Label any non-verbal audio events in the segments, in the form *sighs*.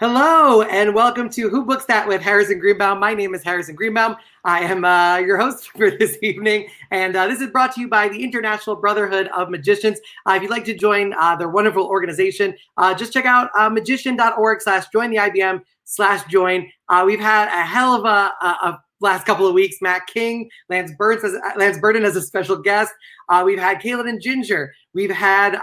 Hello and welcome to Who Books That with Harrison Greenbaum. My name is Harrison Greenbaum. I am uh, your host *laughs* for this evening, and uh, this is brought to you by the International Brotherhood of Magicians. Uh, if you'd like to join uh, their wonderful organization, uh, just check out uh, magician.org slash join the IBM slash join. we've had a hell of a, a, a, last couple of weeks. Mac King, Lance Burns, as, Lance Burton as a special guest. we've had Kaylin and Ginger. We've had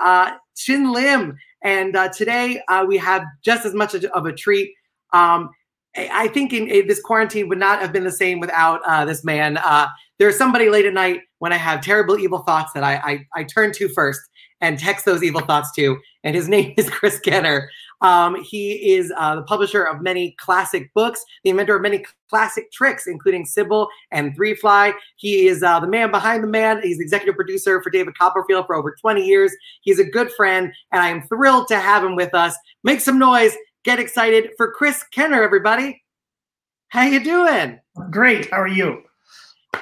Shin Lim and uh, today uh, we have just as much of a treat. Um, I think in, in, this quarantine would not have been the same without uh, this man. Uh, there's somebody late at night when I have terrible evil thoughts that I, I, I turn to first and text those evil thoughts to, and his *laughs* name is Chris Kenner. Um, he is uh, the publisher of many classic books, the inventor of many classic tricks, including Sybil and Three Fly. He is uh, the man behind the man. He's executive producer for David Copperfield for over 20 years. He's a good friend, and I am thrilled to have him with us. Make some noise. Get excited for Chris Kenner, everybody. How you doing? Great. How are you?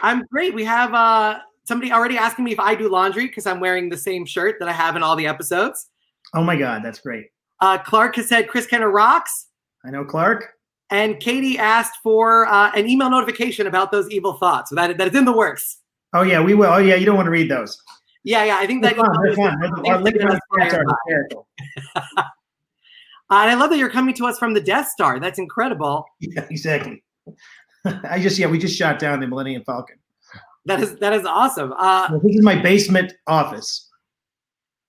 I'm great. We have uh, somebody already asking me if I do laundry because I'm wearing the same shirt that I have in all the episodes. Oh my God, that's great. Uh, Clark has said Chris Kenner rocks. I know Clark. And Katie asked for uh, an email notification about those evil thoughts. So that, that is in the works. Oh, yeah, we will. Oh, yeah, you don't want to read those. Yeah, yeah, I think that. *laughs* They're fun. hysterical. uh, *laughs* and I love that you're coming to us from the Death Star. That's incredible. Yeah, exactly. *laughs* I just yeah, we just shot down the Millennium Falcon. That is that is awesome. Uh, this is my basement office.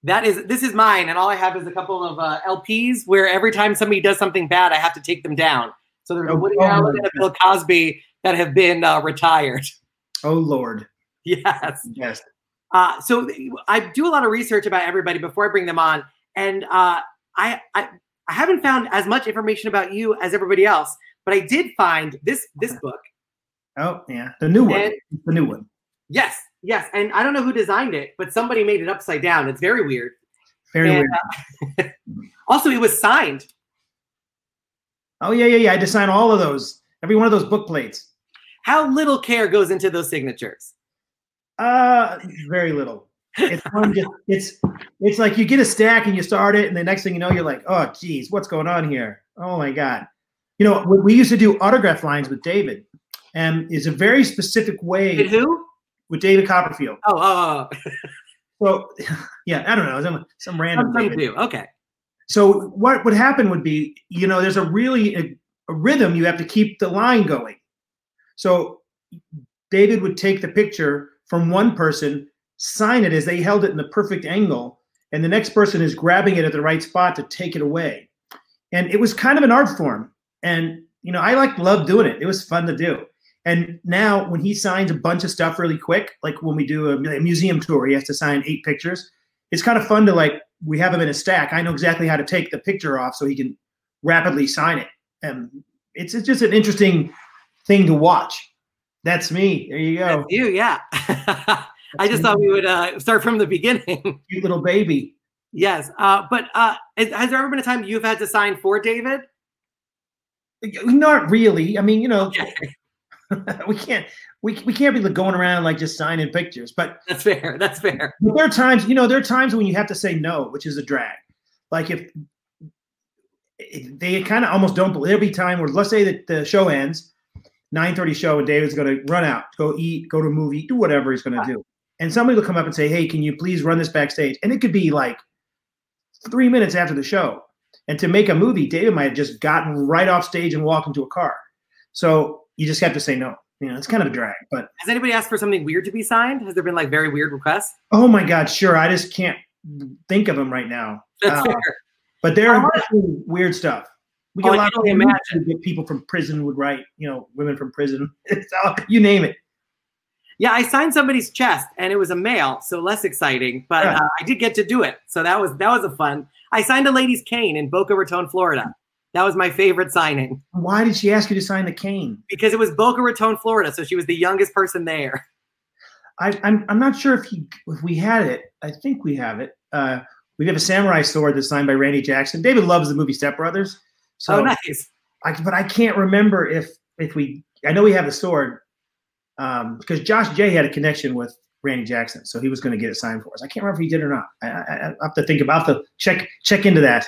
That is this is mine, and all I have is a couple of uh, LPs where every time somebody does something bad, I have to take them down. So there's oh, a Woody Allen and a Bill Cosby that have been uh, retired. *laughs* Oh Lord. Yes. Yes. Uh, so I do a lot of research about everybody before I bring them on, and uh, I, I I haven't found as much information about you as everybody else, but I did find this this book. Oh yeah, the new one. And, the new one. Yes, yes, and I don't know who designed it, but somebody made it upside down. It's very weird. Very and, weird. Uh, *laughs* also, it was signed. Oh yeah, yeah, yeah. I had to sign all of those. Every one of those book plates. How little care goes into those signatures? Uh, very little. It's *laughs* just, it's it's like you get a stack and you start it, and the next thing you know, you're like, oh, geez, what's going on here? Oh my god. You know, we used to do autograph lines with David, and it's a very specific way. With who? With David Copperfield. Oh, oh. oh. so, *laughs* yeah, I don't know, some some random. Some do. Okay. So what would happen would be, you know, there's a really a, a rhythm. You have to keep the line going. So David would take the picture from one person, sign it as they held it in the perfect angle, and the next person is grabbing it at the right spot to take it away. And it was kind of an art form. And you know, I like love doing it. It was fun to do. And now when he signs a bunch of stuff really quick, like when we do a, a museum tour, he has to sign eight pictures. It's kind of fun to like we have him in a stack. I know exactly how to take the picture off so he can rapidly sign it. And it's, it's just an interesting thing to watch. That's me. There you go. That's you, yeah. *laughs* I just thought we would uh, start from the beginning. *laughs* Cute little baby. Yes, uh, but uh, has there ever been a time you've had to sign for David? Not really. I mean, you know, okay. *laughs* we can't we, we can't be going around like just signing pictures. But that's fair. That's fair. there are times, you know, there are times when you have to say no, which is a drag. Like if, if they kind of almost don't believe. There'll be time where let's say that the show ends, 9:30 show, and David's going to run out, go eat, go to a movie, do whatever he's going to do, and somebody will come up and say, "Hey, can you please run this backstage?" And it could be like three minutes after the show. And to make a movie, David might have just gotten right off stage and walked into a car. So you just have to say no. You know, it's kind of a drag. But has anybody asked for something weird to be signed? Has there been like very weird requests? Oh my God, sure. I just can't think of them right now. That's uh, fair. But there are weird stuff. We get oh, a lot of imagine. people from prison would write, you know, women from prison. *laughs* you name it. Yeah, I signed somebody's chest, and it was a male, so less exciting. But yeah. uh, I did get to do it, so that was that was a fun. I signed a lady's cane in Boca Raton, Florida. That was my favorite signing. Why did she ask you to sign the cane? Because it was Boca Raton, Florida, so she was the youngest person there. I, am I'm, I'm not sure if he if we had it. I think we have it. Uh, we have a samurai sword that's signed by Randy Jackson. David loves the movie Step Brothers. So oh, nice. I, but I can't remember if if we. I know we have the sword um, because Josh J had a connection with Randy Jackson, so he was going to get it signed for us. I can't remember if he did or not. I, I, I have to think about the check check into that.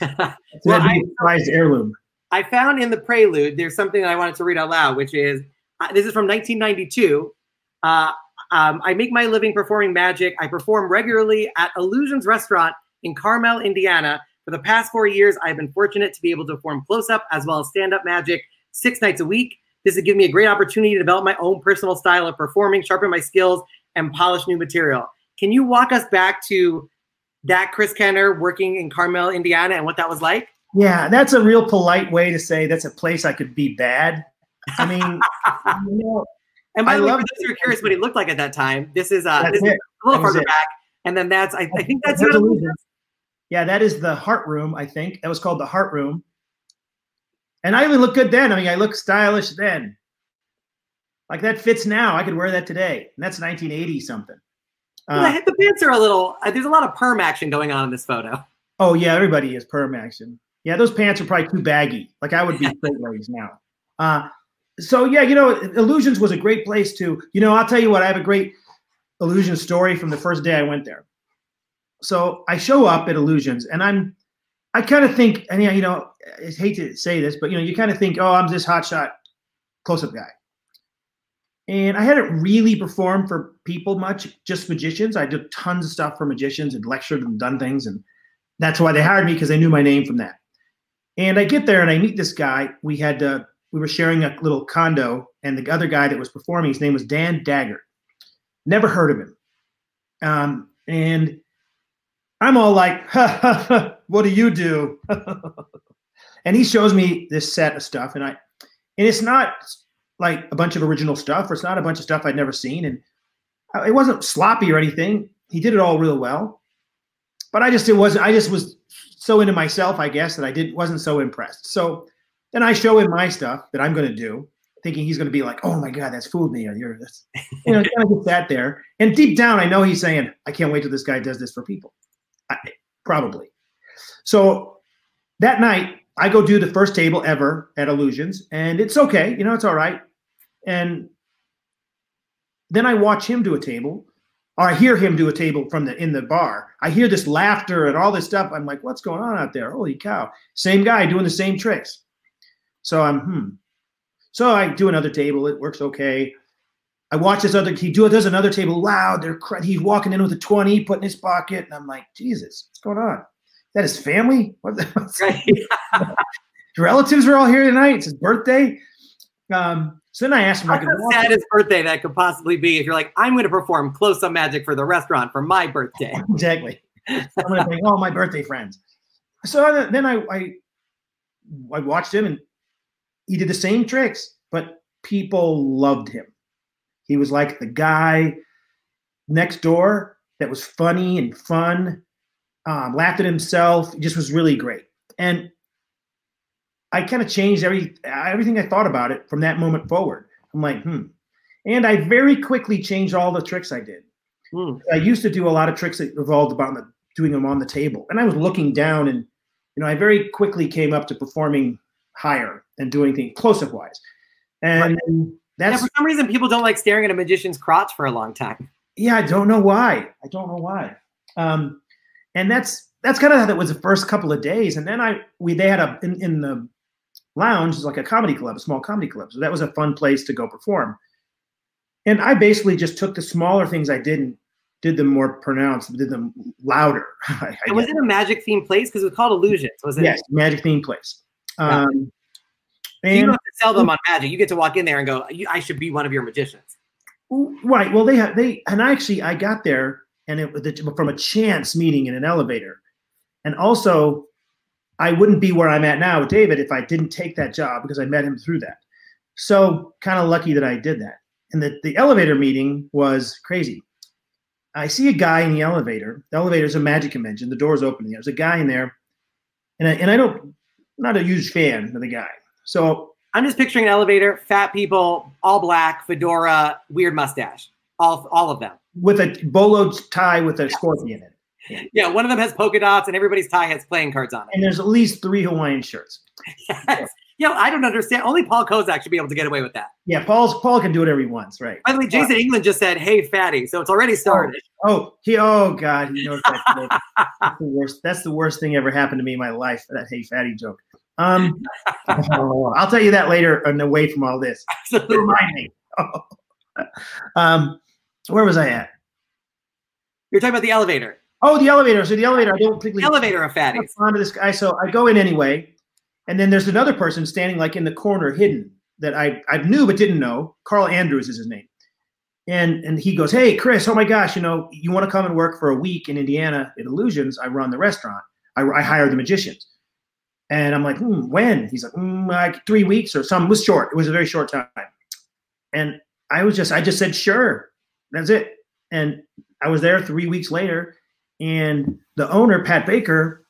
*laughs* well, I, prized heirloom. I found in the prelude there's something that I wanted to read out loud, which is uh, this is from 1992. Uh, um, I make my living performing magic. I perform regularly at Illusions Restaurant in Carmel, Indiana. For the past four years, I've been fortunate to be able to perform close up as well as stand up magic six nights a week. This has given me a great opportunity to develop my own personal style of performing, sharpen my skills, and polish new material. Can you walk us back to that Chris Kenner working in Carmel, Indiana, and what that was like? Yeah, that's a real polite way to say that's a place I could be bad. I mean, *laughs* you know, and by the way, for those who are curious what he looked like at that time, this is uh, this is a little further it. back, and then that's I, I think that's, that's yeah, that is the Heart Room. I think that was called the Heart Room. And I even look good then. I mean, I look stylish then. Like that fits now. I could wear that today. And that's 1980 something. Uh, the, the pants are a little. Uh, there's a lot of perm action going on in this photo. Oh yeah, everybody is perm action. Yeah, those pants are probably too baggy. Like I would be *laughs* straight legs now. Uh, so yeah, you know, Illusions was a great place to. You know, I'll tell you what. I have a great illusion story from the first day I went there. So I show up at Illusions, and I'm, I kind of think, and yeah, you know, I hate to say this, but you know, you kind of think, oh, I'm this hotshot close-up guy. And I hadn't really performed for people much, just magicians. I did tons of stuff for magicians and lectured and done things. And that's why they hired me because they knew my name from that. And I get there and I meet this guy. We had, uh, we were sharing a little condo. And the other guy that was performing, his name was Dan Dagger. Never heard of him. Um, and I'm all like, ha, ha, ha, what do you do? *laughs* and he shows me this set of stuff. And I, and it's not like a bunch of original stuff, or it's not a bunch of stuff I'd never seen. And it wasn't sloppy or anything. He did it all real well. But I just it wasn't. I just was so into myself, I guess, that I didn't wasn't so impressed. So then I show him my stuff that I'm going to do, thinking he's going to be like, "Oh my god, that's fooled me." or You're this, you know, kind of just sat there, and deep down, I know he's saying, "I can't wait till this guy does this for people." I, probably. So that night, I go do the first table ever at Illusions, and it's okay. You know, it's all right. And then I watch him do a table, or I hear him do a table from the in the bar. I hear this laughter and all this stuff. I'm like, what's going on out there? Holy cow! Same guy doing the same tricks. So I'm hmm. So I do another table. It works okay. I watch this other. He do, does another table. Loud. They're he's walking in with a twenty, put in his pocket, and I'm like, Jesus, what's going on? that his family? What the, *laughs* *laughs* relatives are all here tonight. It's his birthday. Um, so then I asked him, That's the saddest birthday that could possibly be if you're like, I'm going to perform close up magic for the restaurant for my birthday. *laughs* exactly. I'm going to bring all my birthday friends. So then I, I, I watched him and he did the same tricks, but people loved him. He was like the guy next door that was funny and fun um, laughed at himself. He just was really great. And I kind of changed every everything I thought about it from that moment forward. I'm like, hmm. And I very quickly changed all the tricks I did. Hmm. I used to do a lot of tricks that revolved about the, doing them on the table, and I was looking down, and you know, I very quickly came up to performing higher and doing things close up wise. And right. that's yeah, for some reason people don't like staring at a magician's crotch for a long time. Yeah, I don't know why. I don't know why. Um, and that's that's kind of how that was the first couple of days. And then I we they had a in, in the lounge is like a comedy club, a small comedy club. So that was a fun place to go perform. And I basically just took the smaller things I did and did them more pronounced, did them louder. *laughs* I, I was it a magic themed place? Because it was called Illusions, was it? Yes, magic themed place. Um, and you don't have to sell them on magic. You get to walk in there and go, "I should be one of your magicians." Right. Well, they have they, and I actually, I got there and it was from a chance meeting in an elevator. And also, I wouldn't be where I'm at now with David if I didn't take that job because I met him through that. So kind of lucky that I did that. And the, the elevator meeting was crazy. I see a guy in the elevator. The elevator is a magic convention. The door's open. There's a guy in there, and I, and I don't, not a huge fan of the guy. So I'm just picturing an elevator, fat people, all black, fedora, weird mustache, all all of them with a bolo tie with a scorpion in it. Yeah. *laughs* yeah, one of them has polka dots, and everybody's tie has playing cards on it. And there's at least three Hawaiian shirts. yes. Yeah, I don't understand. Only Paul Kozak should be able to get away with that. Yeah, Paul's Paul can do whatever he wants, right? By the way, Jason England just said, "Hey, fatty," so it's already started. Oh, he. Oh God, he knows that. that's the worst. That's the worst thing ever happened to me in my life. That hey fatty joke. Um, oh, *laughs* I'll tell you that later. And away from all this, Absolutely. remind me. *laughs* um, where was I at? You're talking about the elevator. Oh, the elevator. So the elevator. I don't The elevator of I'm fatties. fond of this guy. So I go in anyway, and then there's another person standing like in the corner, hidden that I I knew but didn't know. Carl Andrews is his name, and and he goes, "Hey, Chris. Oh my gosh, you know, you want to come and work for a week in Indiana at Illusions? I run the restaurant. I, I hire the magicians." And I'm like, hmm, when? He's like, mm, like three weeks or something. It was short. It was a very short time. And I was just, I just said, sure. That's it. And I was there three weeks later, and the owner, Pat Baker,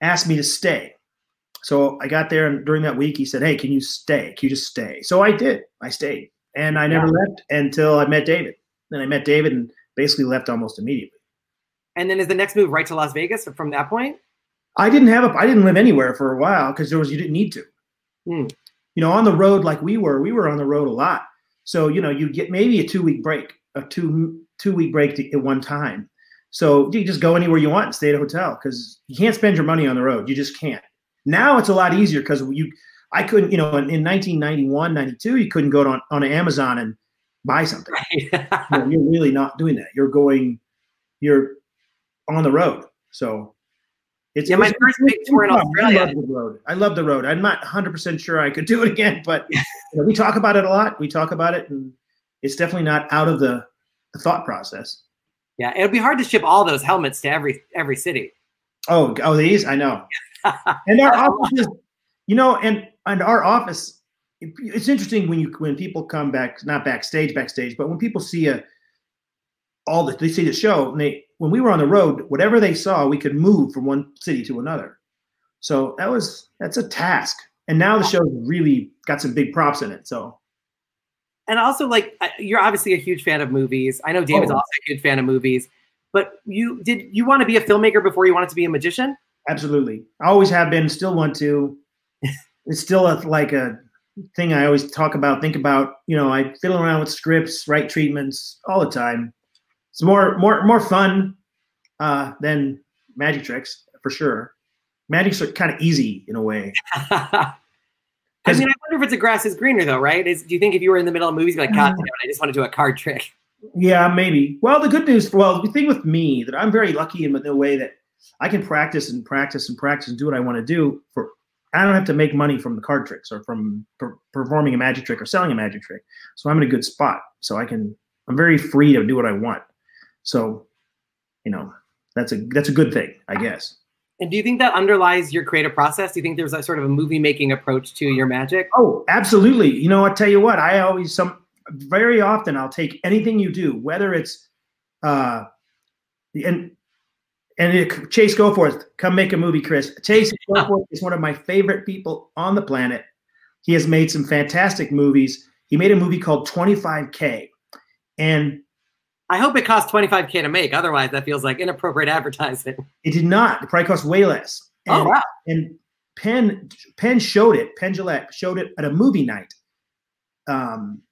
asked me to stay. So I got there, and during that week, he said, "Hey, can you stay? Can you just stay?" So I did. I stayed, and I never left until I met David. Then I met David, and basically left almost immediately. And then is the next move right to Las Vegas from that point? I didn't have a. I didn't live anywhere for a while because there was you didn't need to. Hmm. You know, on the road like we were, we were on the road a lot. So you know, you get maybe a two week break, a two two week break to, at one time. So you just go anywhere you want and stay at a hotel because you can't spend your money on the road. You just can't. Now it's a lot easier because you, I couldn't, you know, in, in 1991, 92, you couldn't go on on Amazon and buy something. *laughs* You know, you're really not doing that. You're going, you're on the road. So it's Yeah, my it's- first big tour in. Australia- I love the road. I love the road. I'm not 100 percent sure I could *laughs* do it again, but you know, we talk about it a lot. We talk about it, and it's definitely not out of the, the thought process. Yeah, it would be hard to ship all those helmets to every every city. Oh, oh, these I know. And our *laughs* office you know, and and our office. it- It's interesting when you when people come back, not backstage, backstage, but when people see a all the they see the show, and they when we were on the road, whatever they saw, we could move from one city to another. So that was that's a task. And now the show's really got some big props in it. So And also, like, you're obviously a huge fan of movies. I know David's Oh. also a huge fan of movies. But you did you want to be a filmmaker before you wanted to be a magician? Absolutely. I always have been, still want to. *laughs* it's still a, like a thing I always talk about, think about. You know, I fiddle around with scripts, write treatments all the time. It's more more more fun uh, than magic tricks for sure. Magic's are kind of easy in a way. *laughs* I mean, I wonder if it's a grass is greener though, right? Is do you think if you were in the middle of movies, like, God mm. damn it, I just want to do a card trick? Yeah, maybe. Well, the good news, well, the thing with me that I'm very lucky in the way that I can practice and practice and practice and do what I want to do. For I don't have to make money from the card tricks or from per- performing a magic trick or selling a magic trick. So I'm in a good spot. So I can. I'm very free to do what I want. So, you know, that's a that's a good thing, I guess. And do you think that underlies your creative process? Do you think there's a sort of a movie making approach to your magic? Oh, absolutely. You know, I tell you what, I always some very often I'll take anything you do, whether it's uh and and it, Chase Goforth, come make a movie, Chris. Chase Goforth *laughs* is one of my favorite people on the planet. He has made some fantastic movies. He made a movie called 25K. And I hope it cost 25k to make. Otherwise, that feels like inappropriate advertising. it did not. The price cost way less. And, oh wow! and Penn Penn showed it. Penn Jillette showed it at a movie night. Um,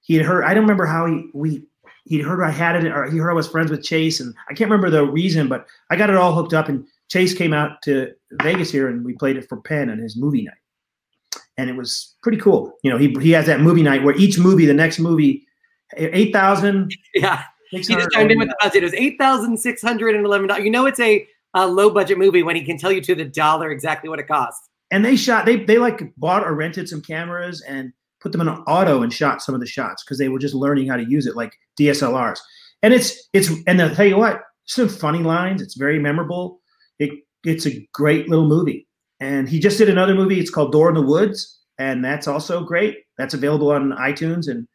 he had heard. I don't remember how he we he'd heard I had it, or he heard I was friends with Chase, and I can't remember the reason, but I got it all hooked up. And Chase came out to Vegas here, and we played it for Penn on his movie night, and it was pretty cool. You know, he he has that movie night where each movie, the next movie, eight thousand. Yeah, he just chimed in with the budget. It was eight thousand six hundred and eleven dollars. You know, it's a, a low budget movie when he can tell you to the dollar exactly what it costs. and they shot they they like bought or rented some cameras and put them in an auto and shot some of the shots because they were just learning how to use it like DSLRs. And it's it's and I'll tell you what, some funny lines. It's very memorable. It it's a great little movie. And he just did another movie. It's called Door in the Woods, and that's also great. That's available on iTunes. And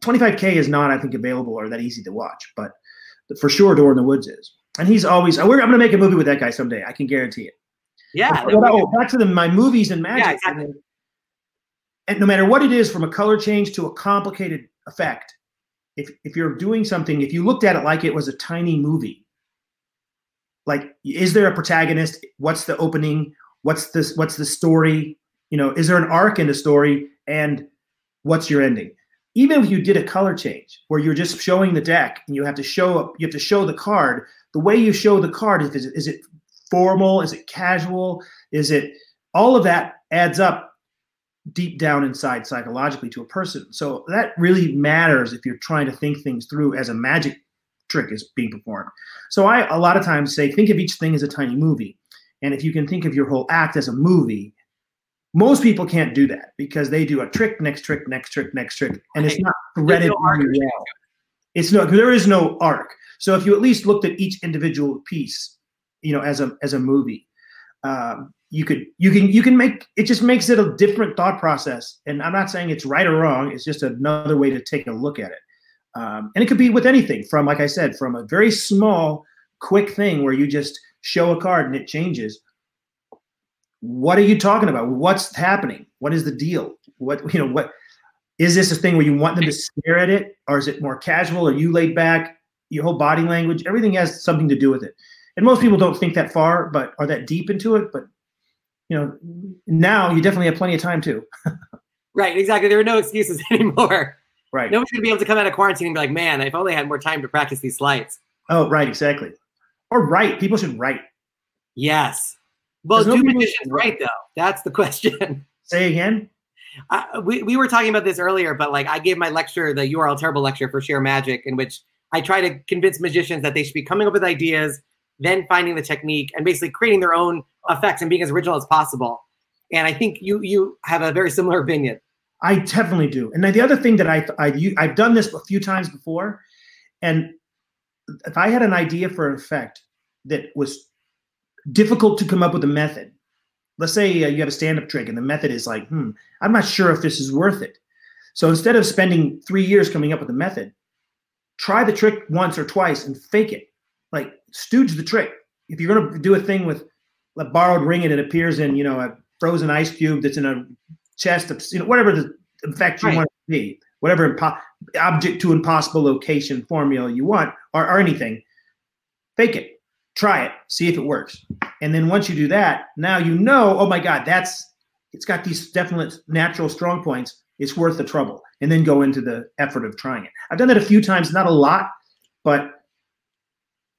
25K is not, I think, available or that easy to watch, but for sure, Door in the Woods is. And he's always. I'm going to make a movie with that guy someday. I can guarantee it. Yeah, But, oh, back to the my movies and magic. Yeah, exactly. And no matter what it is, from a color change to a complicated effect, if if you're doing something, if you looked at it like it was a tiny movie, like is there a protagonist? What's the opening? What's this? What's the story? You know, is there an arc in the story and what's your ending? Even if you did a color change where you're just showing the deck and you have to show up, you have to show the card. The way you show the card is, is it formal? Is it casual? Is it all of that adds up deep down inside psychologically to a person. So that really matters if you're trying to think things through as a magic trick is being performed. So I a lot of times say think of each thing as a tiny movie. And if you can think of your whole act as a movie, most people can't do that because they do a trick, next trick, next trick, next trick, and it's not threaded no well. It's no there is no arc. So if you at least looked at each individual piece, you know, as a as a movie, um, you could you can you can make it just makes it a different thought process. And I'm not saying it's right or wrong. It's just another way to take a look at it. Um, and it could be with anything from, like I said, from a very small, quick thing where you just show a card and it changes. What are you talking about? What's happening? What is the deal? What, you know, what is this a thing where you want them to stare at it? Or is it more casual? Are you laid back? Your whole body language, everything has something to do with it. And most people don't think that far, but are that deep into it. But you know, now you definitely have plenty of time too. *laughs* right, exactly. There are no excuses *laughs* anymore. Right. Nobody's gonna be able to come out of quarantine and be like, man, if only I had more time to practice these slides." Oh, right, exactly. Or write. People should write. Yes. Well, do magicians write though? That's the *laughs* question. Say again. Uh, we, we were talking about this earlier, but like I gave my lecture, the URL Terrible lecture for Sheer Magic, in which I try to convince magicians that they should be coming up with ideas, then finding the technique, and basically creating their own effects and being as original as possible. And I think you you have a very similar opinion. I definitely do. And the other thing that I, I I've done this a few times before, and if I had an idea for an effect that was difficult to come up with a method, let's say uh, you have a stand-up trick and the method is like, hmm, I'm not sure if this is worth it. So instead of spending three years coming up with a method, try the trick once or twice and fake it. Like stooge the trick. If you're gonna do a thing with a borrowed ring and it appears in, you know, a frozen ice cube that's in a chest of you know whatever the effect you right. want to be, whatever impo- object to impossible location formula you want, or, or anything. Fake it, try it, see if it works, and then once you do that, now you know, oh my God, that's it's got these definite natural strong points. It's worth the trouble, and then go into the effort of trying it. I've done that a few times, not a lot, but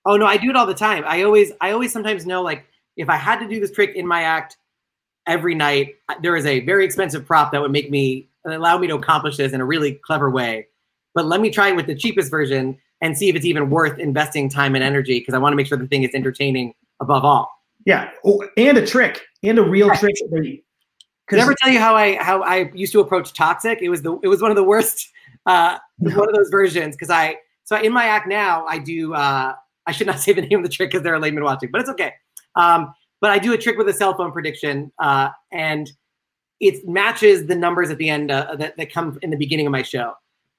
oh no, I do it all the time. I always, I always sometimes know like if I had to do this trick in my act, every night. There is a very expensive prop that would make me allow me to accomplish this in a really clever way. But let me try it with the cheapest version and see if it's even worth investing time and energy because I want to make sure the thing is entertaining above all. Yeah, oh, and a trick and a real trick. Could I ever tell you how I how I used to approach toxic? It was the it was one of the worst uh, one of those versions because I so in my act now I do uh, I should not *laughs* say the name of the trick because there are laymen watching, but it's okay. Um, but I do a trick with a cell phone prediction, uh, and it matches the numbers at the end uh, that, that come in the beginning of my show.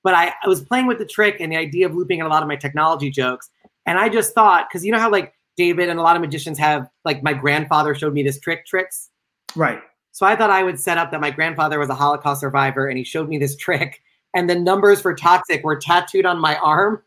But I, I was playing with the trick and the idea of looping in a lot of my technology jokes, and I just thought because you know how like David and a lot of magicians have like my grandfather showed me this trick tricks, right? So I thought I would set up that my grandfather was a Holocaust survivor and he showed me this *laughs* trick, and the numbers for toxic were tattooed on my arm.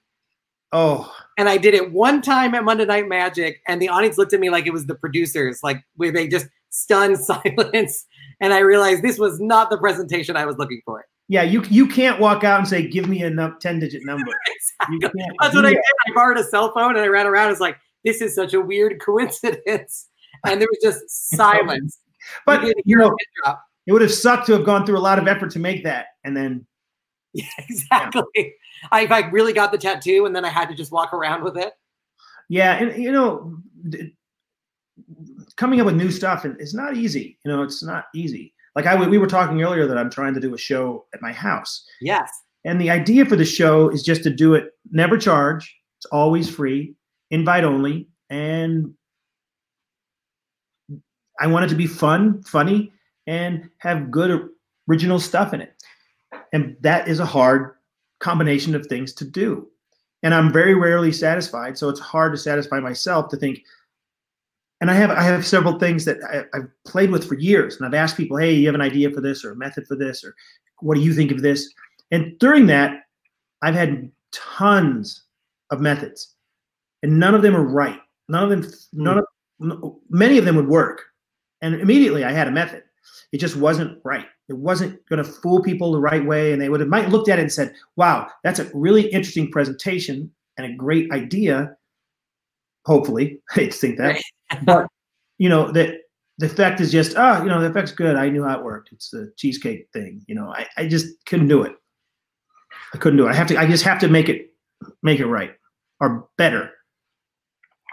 Oh, and I did it one time at Monday Night Magic, and the audience looked at me like it was the producers, like where they just stunned *laughs* silence. And I realized this was not the presentation I was looking for. Yeah, you you can't walk out and say, "Give me a ten digit *laughs* number." exactly. That's what I did. I borrowed a cell phone and I ran around. I was like, "This is such a weird *laughs* coincidence," and there was just *laughs* silence. but you know, it would have sucked to have gone through a lot of effort to make that, and then yeah, exactly. Yeah. I, if I really got the tattoo and then I had to just walk around with it. Yeah, and you know, coming up with new stuff is not easy. You know, it's not easy. Like I we were talking earlier that I'm trying to do a show at my house. Yes. And the idea for the show is just to do it never charge. It's always free, invite only, and I want it to be fun, funny, and have good original stuff in it. And that is a hard combination of things to do. And I'm very rarely satisfied. So it's hard to satisfy myself to think. And I have I have several things that I, have played with for years, and I've asked people, "Hey, you have an idea for this, or a method for this, or what do you think of this?" And during that, I've had tons of methods, and none of them are right. None of them, hmm. none of, many of them would work. And immediately, I had a method. It just wasn't right. It wasn't going to fool people the right way, and they would have might looked at it and said, "Wow, that's a really interesting presentation and a great idea." Hopefully, *laughs* to think that, *laughs* but *laughs* you know that the effect is just, oh, you know, the effect's good. I knew how it worked. It's the cheesecake thing. You know, I, I just couldn't do it. I couldn't do it. I have to. I just have to make it make it right or better.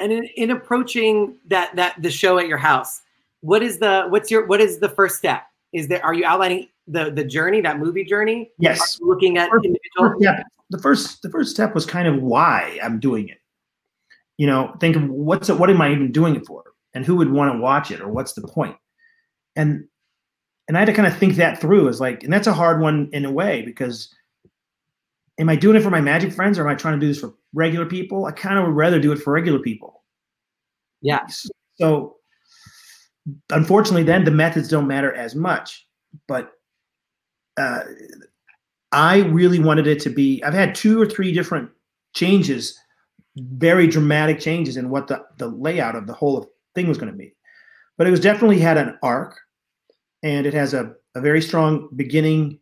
And in, in approaching that that the show at your house, what is the what's your what is the first step? Is there are you outlining the the journey that movie journey? Yes. looking at first, individual. yeah. The first the first step was kind of why I'm doing it. You know, think of what's it, what am I even doing it for, and who would want to watch it, or what's the point? And and I had to kind of think that through. Is like, and that's a hard one in a way because am I doing it for my magic friends or am I trying to do this for regular people? I kind of would rather do it for regular people. Yeah. So unfortunately, then the methods don't matter as much. But uh, I really wanted it to be. I've had two or three different changes, very dramatic changes in what the the layout of the whole thing was going to be. But it was definitely had an arc, and it has a a very strong beginning,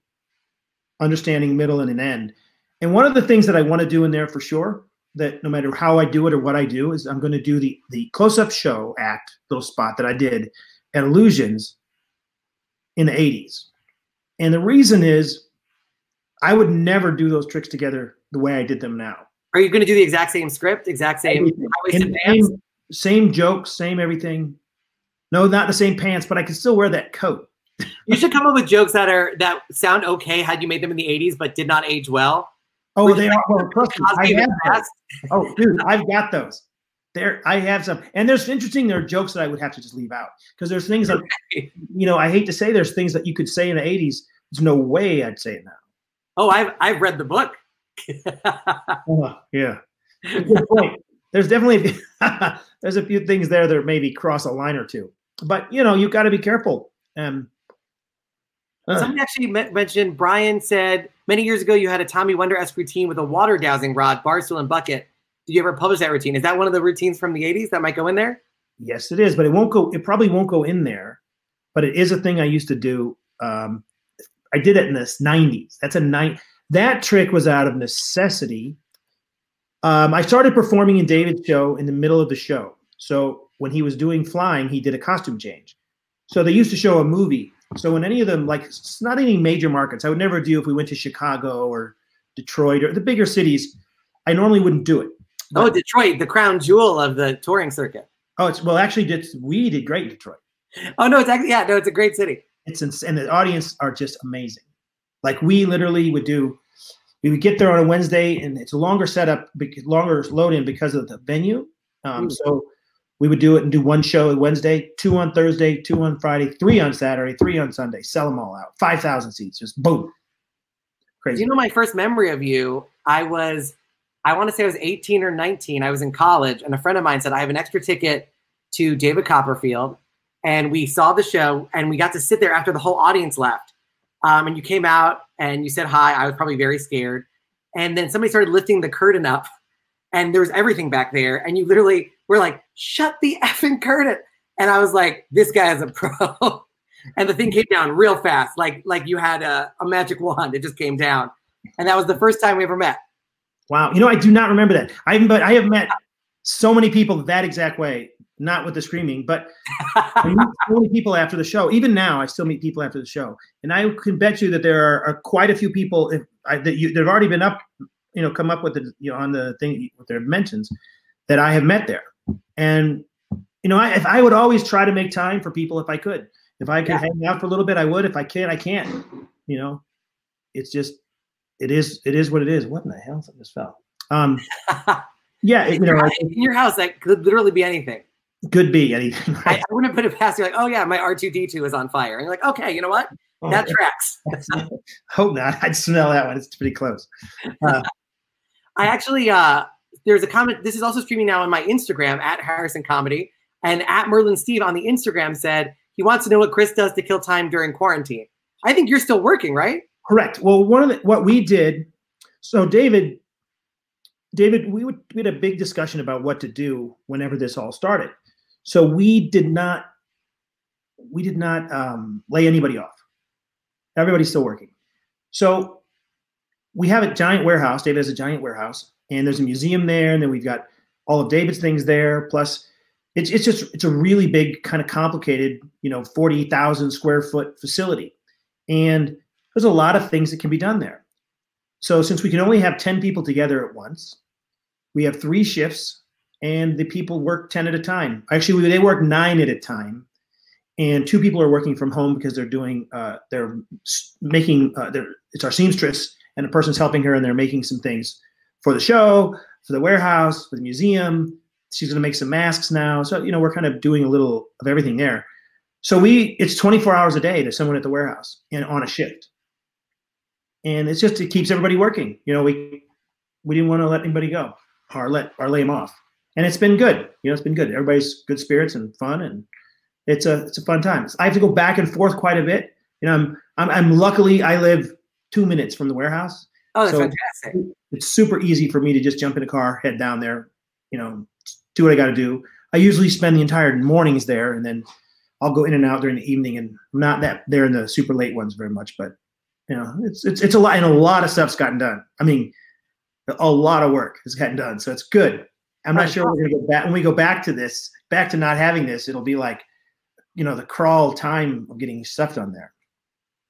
understanding, middle, and an end. And one of the things that I want to do in there for sure, that no matter how I do it or what I do, is I'm going to do the the close up show act little spot that I did at Illusions in the 80s. And the reason is I would never do those tricks together the way I did them now. Are you going to do the exact same script, exact same same, same jokes, same everything? No, not the same pants, but I can still wear that coat. *laughs* you should come up with jokes that are that sound okay had you made them in the 80s but did not age well. Oh, they are. Well, I have those. *laughs* Oh, dude, I've got those. There, I have some, and there's interesting. There are jokes that I would have to just leave out because there's things that, *laughs* you know, I hate to say there's things that you could say in the '80s. There's no way I'd say it now. Oh, I've I've read the book. *laughs* oh, yeah, good point. There's definitely *laughs* there's a few things there that maybe cross a line or two, but you know, you've got to be careful. Um, uh. Somebody actually mentioned Brian said many years ago you had a Tommy Wonder esque routine with a water dowsing rod, barstool, and bucket. Did you ever publish that routine? Is that one of the routines from the 80s that might go in there? Yes, it is, but it won't go. It probably won't go in there, but it is a thing I used to do. Um, I did it in the 90s. That's a night. That trick was out of necessity. Um, I started performing in David's show in the middle of the show. So when he was doing flying, he did a costume change. So they used to show a movie so in any of them, like it's not any major markets, I would never do if we went to Chicago or Detroit or the bigger cities. I normally wouldn't do it. But, oh, Detroit, the crown jewel of the touring circuit. Oh, it's well, actually, it's, we did great in Detroit. Oh no, it's actually yeah, no, it's a great city. It's ins- and the audience are just amazing. Like we literally would do, we would get there on a Wednesday, and it's a longer setup, longer load in because of the venue. Um, mm. So we would do it and do one show a Wednesday, two on Thursday, two on Friday, three on Saturday, three on Sunday. Sell them all out. Five thousand seats, just boom. Crazy. You know, my first memory of you, I was, I want to say I was 18 or 19. I was in college, and a friend of mine said I have an extra ticket to David Copperfield, and we saw the show, and we got to sit there after the whole audience left. Um, and you came out and you said hi. I was probably very scared, and then somebody started lifting the curtain up, and there was everything back there, and you literally were like, shut the effing curtain. And I was like, this guy is a *laughs* pro. and the thing came down real fast, like like you had a, a magic wand. It just came down. And that was the first time we ever met. Wow. You know, I do not remember that. I have but I have met so many people that exact way, not with the screaming, but so many *laughs* people after the show. Even now, I still meet people after the show, and I can bet you that there are, are quite a few people if, I, that you, that have already been up, you know, come up with the you know on the thing with their mentions that I have met there. And you know, I, if I would always try to make time for people if I could. If I could yeah. hang out for a little bit, I would. If I can't, I can't. You know, it's just it is it is what it is. What in the hell? I just fell. Um, *laughs* yeah, you know, in your house that could literally be anything. Could be anything. Right? *laughs* I, I, wouldn't put it past you like, oh yeah, my R two D two is on fire, and you're like, okay, you know what? Oh, that tracks. *laughs* *laughs* Hope not. I'd smell that one. It's pretty close. Uh, I actually uh, there's a comment. This is also streaming now on my Instagram at Harrison Comedy and at Merlin Steve on the Instagram said he wants to know what Chris does to kill time during quarantine. I think you're still working, right? Correct. Well, one of the, what we did. So David, David, we would we had a big discussion about what to do whenever this all started. So we did not. we did not um, lay anybody off. Everybody's still working. So we have a giant warehouse. David has a giant warehouse, and there's a museum there, and then we've got all of David's things there. Plus, it's it's just it's a really big, kind of complicated, you know, forty thousand square foot facility, and there's a lot of things that can be done there. So since we can only have ten people together at once, we have three shifts, and the people work ten at a time. Actually, they work nine at a time, and two people are working from home because they're doing uh, they're making uh, they're, it's our seamstress and a person's helping her and they're making some things for the show for the warehouse for the museum. She's going to make some masks now. So you know we're kind of doing a little of everything there. So we it's 24 hours a day to someone at the warehouse and on a shift. And it's just it keeps everybody working. You know we we didn't want to let anybody go or let or lay them off and it's been good you know it's been good everybody's good spirits and fun and it's a it's a fun time. I have to go back and forth quite a bit. You know, I'm I'm, I'm luckily I live two minutes from the warehouse. Oh, that's so fantastic! It's super easy for me to just jump in a car, head down there, you know, do what I got to do. I usually spend the entire mornings there, and then I'll go in and out during the evening. And I'm not that there in the super late ones very much, but you know, it's it's it's a lot, and a lot of stuff's gotten done. I mean, a lot of work has gotten done, so it's good. I'm not sure we're gonna go back when we go back to this, back to not having this. It'll be like you know the crawl time of getting stuff done there.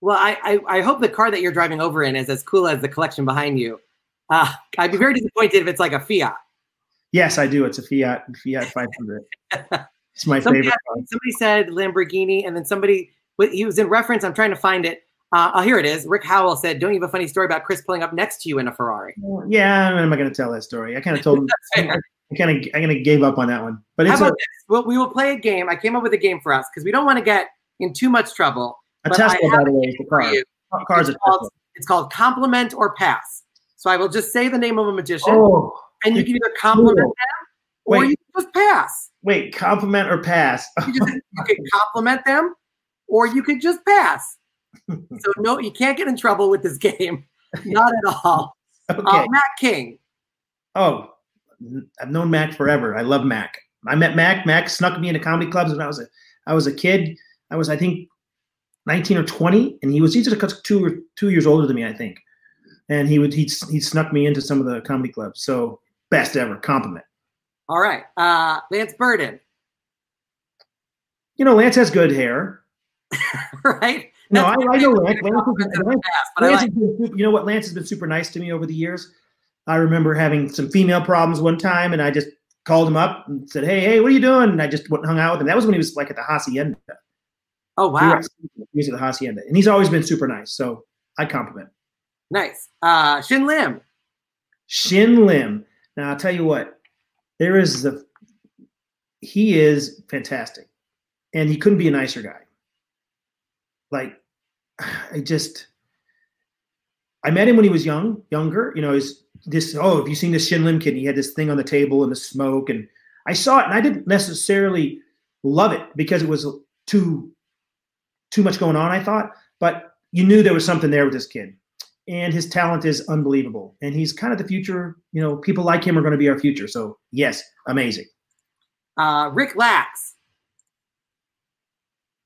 Well, I, I, I hope the car that you're driving over in is as cool as the collection behind you. Uh, I'd be very disappointed if it's like a Fiat. Yes, I do. It's a Fiat Fiat 500. *laughs* it's my somebody favorite. Had, somebody said Lamborghini, and then somebody he was in reference. I'm trying to find it. Uh, oh, here it is. Rick Howell said, "Don't you have a funny story about Chris pulling up next to you in a Ferrari?" Yeah, I'm not going to tell that story. I kind of told him. *laughs* I kind of I kind of gave up on that one. But How about a, this? Well, we will play a game. I came up with a game for us because we don't want to get in too much trouble. a but Tesla, by the way, is the car. you. Car's a It's called, it's called compliment or pass. So I will just say the name of a magician, Oh, and you can either compliment cool. them or Wait. you can just pass. wait, compliment or pass? You, just, you can *laughs* compliment them, or you could just pass. So *laughs* no, you can't get in trouble with this game, not at all. okay. Uh, Mac King. oh, I've known Mac forever. I love Mac. I met Mac. Mac snuck me into comedy clubs when I was a I was a kid. I was I think 19 or 20, and he was he's just two or two years older than me, I think. And he would he he snuck me into some of the comedy clubs. So best ever compliment. All right, uh, Lance Burton. You know, Lance has good hair. *laughs* right? No, I, I know Lance. Lance, compliment is- in the Lance- past, but I Lance like- has been super- you know what? Lance has been super nice to me over the years. I remember having some female problems one time, and I just called him up and said, "Hey, hey, what are you doing?" And I just went and hung out with him. That was when he was like at the Hacienda. oh wow, He was at the Hacienda, and he's always been super nice. So I compliment. nice. Uh, Shin Lim. Shin Lim. Now I'll tell you what, there is the he is fantastic, and he couldn't be a nicer guy. Like, *sighs* I just, I met him when he was young, younger. You know, he's this. Oh, have you seen this Shin Lim kid? He had this thing on the table and the smoke, and I saw it, and I didn't necessarily love it because it was too too much going on. I thought, but you knew there was something there with this kid and his talent is unbelievable. And he's kind of the future. You know, people like him are going to be our future. So yes, amazing. Uh, Rick Lax.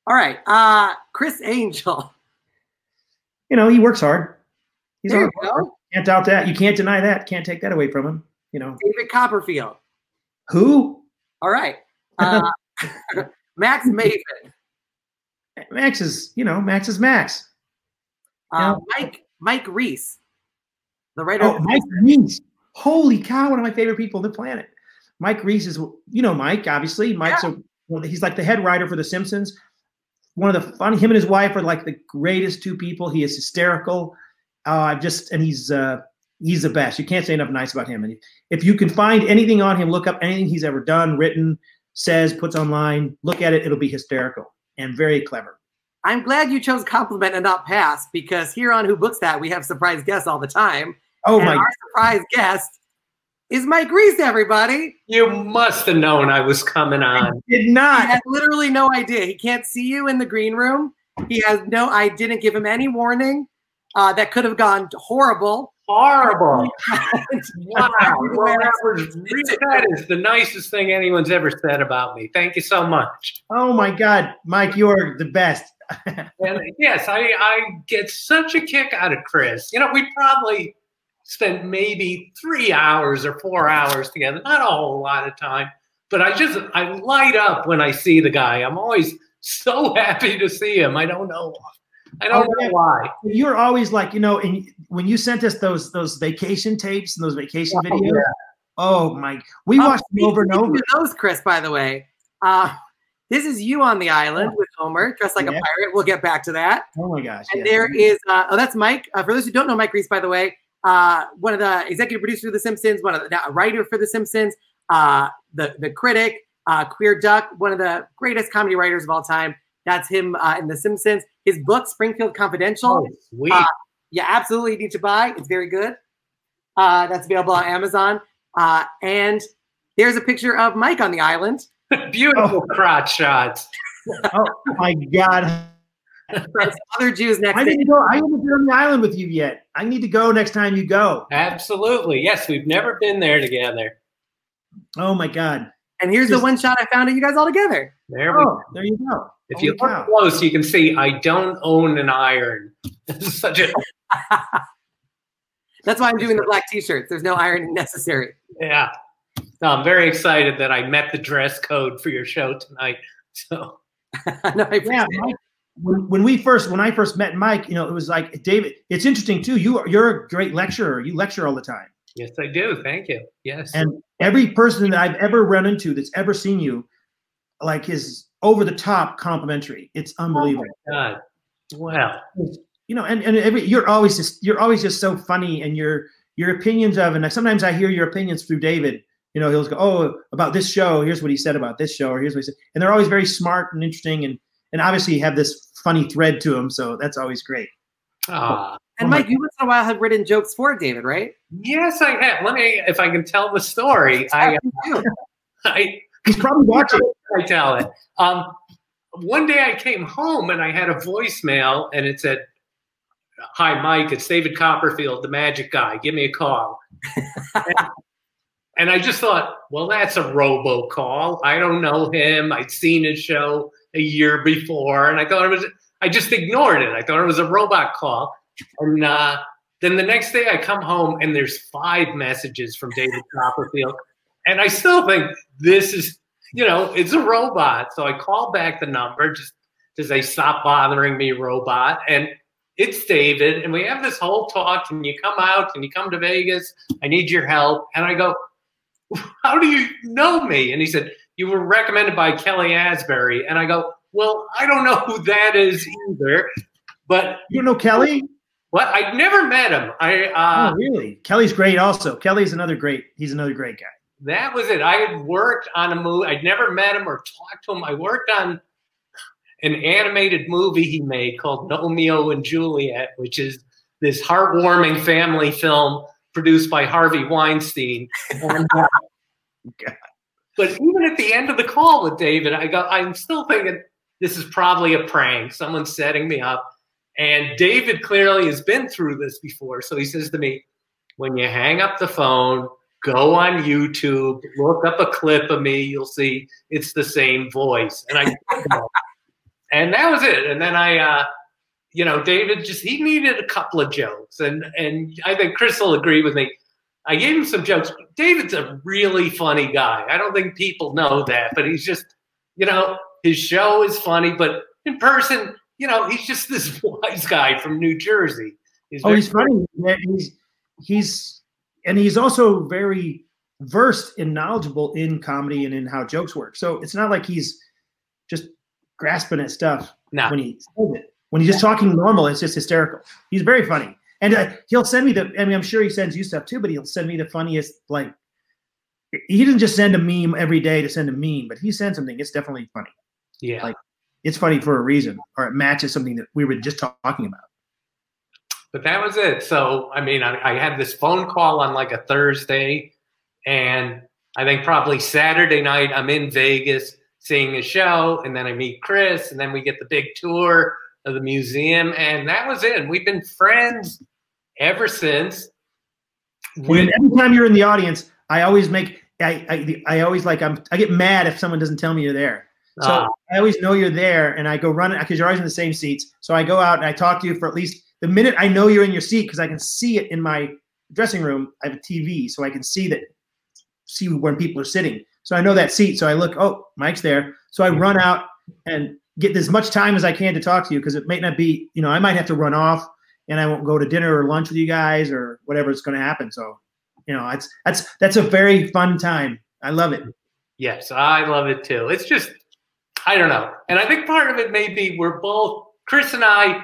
All right, uh, Criss Angel. You know, he works hard. He's There hard go. Can't doubt that. You can't deny that. Can't take that away from him. You know, David Copperfield. who? All right. Uh, *laughs* Max Maven. Max is, you know, Max is Max. Uh, Yeah. Mike Mike Reiss. The writer. Oh, of- Mike Reiss. Holy cow, one of my favorite people on the planet. Mike Reiss is, you know, Mike, obviously. Mike's a, well, he's like the head writer for The Simpsons. One of the funny, him and his wife are like the greatest two people. He is hysterical. Uh, just, and he's, uh, he's the best. You can't say enough nice about him. And if you can find anything on him, look up anything he's ever done, written, says, puts online, look at it. It'll be hysterical and very clever. I'm glad you chose compliment and not pass because here on Who Books That we have surprise guests all the time. Oh and my, our surprise guest is Mike Reiss, everybody. You must have known I was coming on. did not. He not. has literally no idea. He can't see you in the green room. He has no. I didn't give him any warning. Uh, that could have gone horrible. horrible. *laughs* wow. Well, that, was, that is the nicest thing anyone's ever said about me. Thank you so much. Oh my God, Mike, you're the best. *laughs* and yes, I, I get such a kick out of Chris. You know, we probably spent maybe three hours or four hours together, not a whole lot of time, but I just I light up when I see the guy. I'm always so *laughs* happy to see him. I don't know why. I don't know why. You're always like, you know, and when you sent us those those vacation tapes and those vacation oh, videos, yeah. oh my, we oh, watched them over and over. Those, Chris, by the way. Uh, this is you on the island with Homer, dressed like yeah. a pirate. We'll get back to that. Oh my gosh! And yeah. there is, uh, oh, that's Mike. Uh, for those who don't know Mike Reiss, by the way, uh, one of the executive producers of The Simpsons, one of the a writer for The Simpsons, uh, the the critic, uh, Queer Duck, one of the greatest comedy writers of all time. That's him uh, in The Simpsons. His book, Springfield Confidential. Oh, sweet. Uh, yeah, absolutely need to buy. It's very good. Uh, that's available on Amazon. Uh, and there's a picture of Mike on the island. *laughs* Beautiful oh. crotch shots. oh my God. other Jews next. I didn't go. I haven't been on the island with you yet. I need to go next time you go. Absolutely. Yes, we've never been there together. Oh my God. And here's Just, the one shot I found of you guys all together. There oh, there you go. If Holy you look cow. close, you can see I don't own an iron. *laughs* This is such a. That's why I'm doing the black t-shirts. There's no ironing necessary. Yeah. No, I'm very excited that I met the dress code for your show tonight. So. *laughs* no, yeah, Mike, when, when we first when I first met Mike, you know, it was like David. It's interesting too. You are, you're a great lecturer. You lecture all the time. Yes, I do. Thank you. Yes. And every person that I've ever run into that's ever seen you, like, is over the top complimentary. It's unbelievable. Oh God. Wow. You know, and, and every, you're always just you're always just so funny and your your opinions of and sometimes I hear your opinions through David. You know, he'll go, Oh, about this show, here's what he said about this show, or here's what he said. And they're always very smart and interesting and and obviously have this funny thread to them. So that's always great. Ah. And Mike, you once in a while have written jokes for David, right? Yes, I have. Let me, if I can tell the story. I, *laughs* I, He's probably watching. *laughs* I tell it. Um, one day I came home and I had a voicemail and it said, Hi, Mike, it's David Copperfield, the magic guy. Give me a call. and, and I just thought, well, that's a robocall. I don't know him. I'd seen his show a year before, and I thought it was. I just ignored it. I thought it was a robot call. And uh, then the next day, I come home and there's five messages from David Copperfield, and I still think this is, you know, it's a robot. So I call back the number just to say, "Stop bothering me, robot." And it's David, and we have this whole talk. And you come out and you come to Vegas. I need your help. And I go, *laughs* "How do you know me?" And he said, "You were recommended by Kelly Asbury." And I go, "Well, I don't know who that is either." But you know Kelly? What? I never met him. I uh, oh, really? Kelly's great. Also, Kelly's another great. He's another great guy. That was it. I had worked on a movie. I'd never met him or talked to him. I worked on an animated movie he made called Romeo and Juliet, which is this heartwarming family film produced by Harvey Weinstein. And, uh, *laughs* but even at the end of the call with David, I go, I'm still thinking this is probably a prank. Someone's setting me up. And David clearly has been through this before. So he says to me, when you hang up the phone, go on YouTube, look up a clip of me, you'll see it's the same voice. And I *laughs* and that was it. And then I uh, you know, David just he needed a couple of jokes. And and I think Chris will agree with me. I gave him some jokes. David's a really funny guy. I don't think people know that, but he's just, you know, his show is funny, but in person, you know, he's just this *laughs* wise guy from New Jersey. He's oh, he's funny. Yeah, he's he's and he's also very versed and knowledgeable in comedy and in how jokes work. So it's not like he's just grasping at stuff no. when he says it. When he's just talking normal, it's just hysterical. He's very funny, and uh, he'll send me the. I mean, I'm sure he sends you stuff too, but he'll send me the funniest. Like, he didn't just send a meme every day to send a meme, but he sends something. It's definitely funny. Yeah, like it's funny for a reason, or it matches something that we were just talking about. But that was it. So, I mean, I, I had this phone call on like a Thursday, and I think probably Saturday night I'm in Vegas seeing a show, and then I meet Chris, and then we get the big tour of the museum, and that was it. We've been friends ever since. When every time you're in the audience, I always make I I, I always like I'm I get mad if someone doesn't tell me you're there. So Ah. I always know you're there, and I go run because you're always in the same seats. So I go out and I talk to you for at least the minute I know you're in your seat because I can see it in my dressing room. I have a TV, so I can see that see when people are sitting. So I know that seat. So I look, oh, Mike's there. So I run out and get as much time as I can to talk to you because it may not be, you know, I might have to run off and I won't go to dinner or lunch with you guys or whatever is going to happen. So, you know, it's that's that's a very fun time. I love it. Yes, I love it too. It's just, I don't know. And I think part of it may be we're both, Chris and I,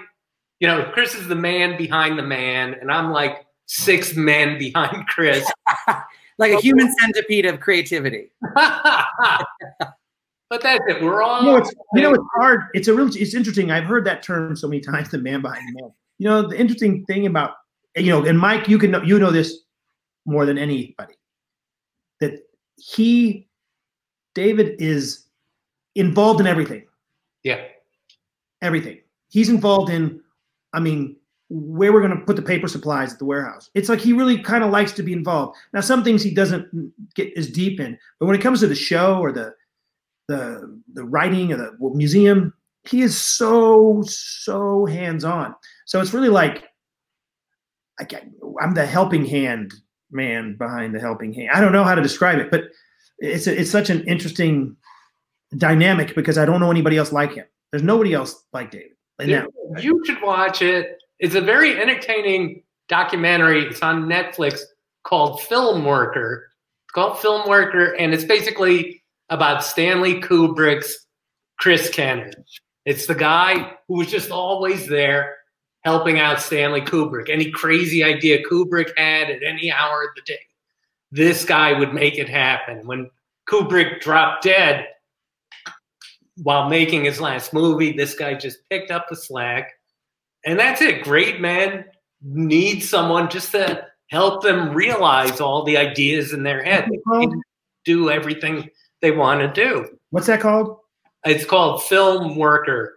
you know, Chris is the man behind the man, and I'm like six men behind Chris. *laughs* Like a human centipede of creativity. *laughs* but that's it. We're all. You know, it's you know it's hard. It's a real. It's interesting. I've heard that term so many times. The man behind the man. You know, the interesting thing about you know, and Mike, you can know, you know this more than anybody that he, David, is involved in everything. yeah. Everything. He's involved in. I mean, where we're going to put the paper supplies at the warehouse. It's like he really kind of likes to be involved. Now, some things he doesn't get as deep in, but when it comes to the show or the the the writing or the museum, he is so so hands on. So it's really like I I'm the helping hand man behind the helping hand. I don't know how to describe it, but it's a, it's such an interesting dynamic because I don't know anybody else like him. There's nobody else like David. And now, You should watch it. It's a very entertaining documentary. It's on Netflix called Film Worker. It's called Film Worker, and it's basically about Stanley Kubrick's Chris Kenner. It's the guy who was just always there helping out Stanley Kubrick. Any crazy idea Kubrick had at any hour of the day, this guy would make it happen. When Kubrick dropped dead while making his last movie, this guy just picked up the slack. And that's it. Great men need someone just to help them realize all the ideas in their head. They can do everything they want to do. what's that called? It's called Film Worker.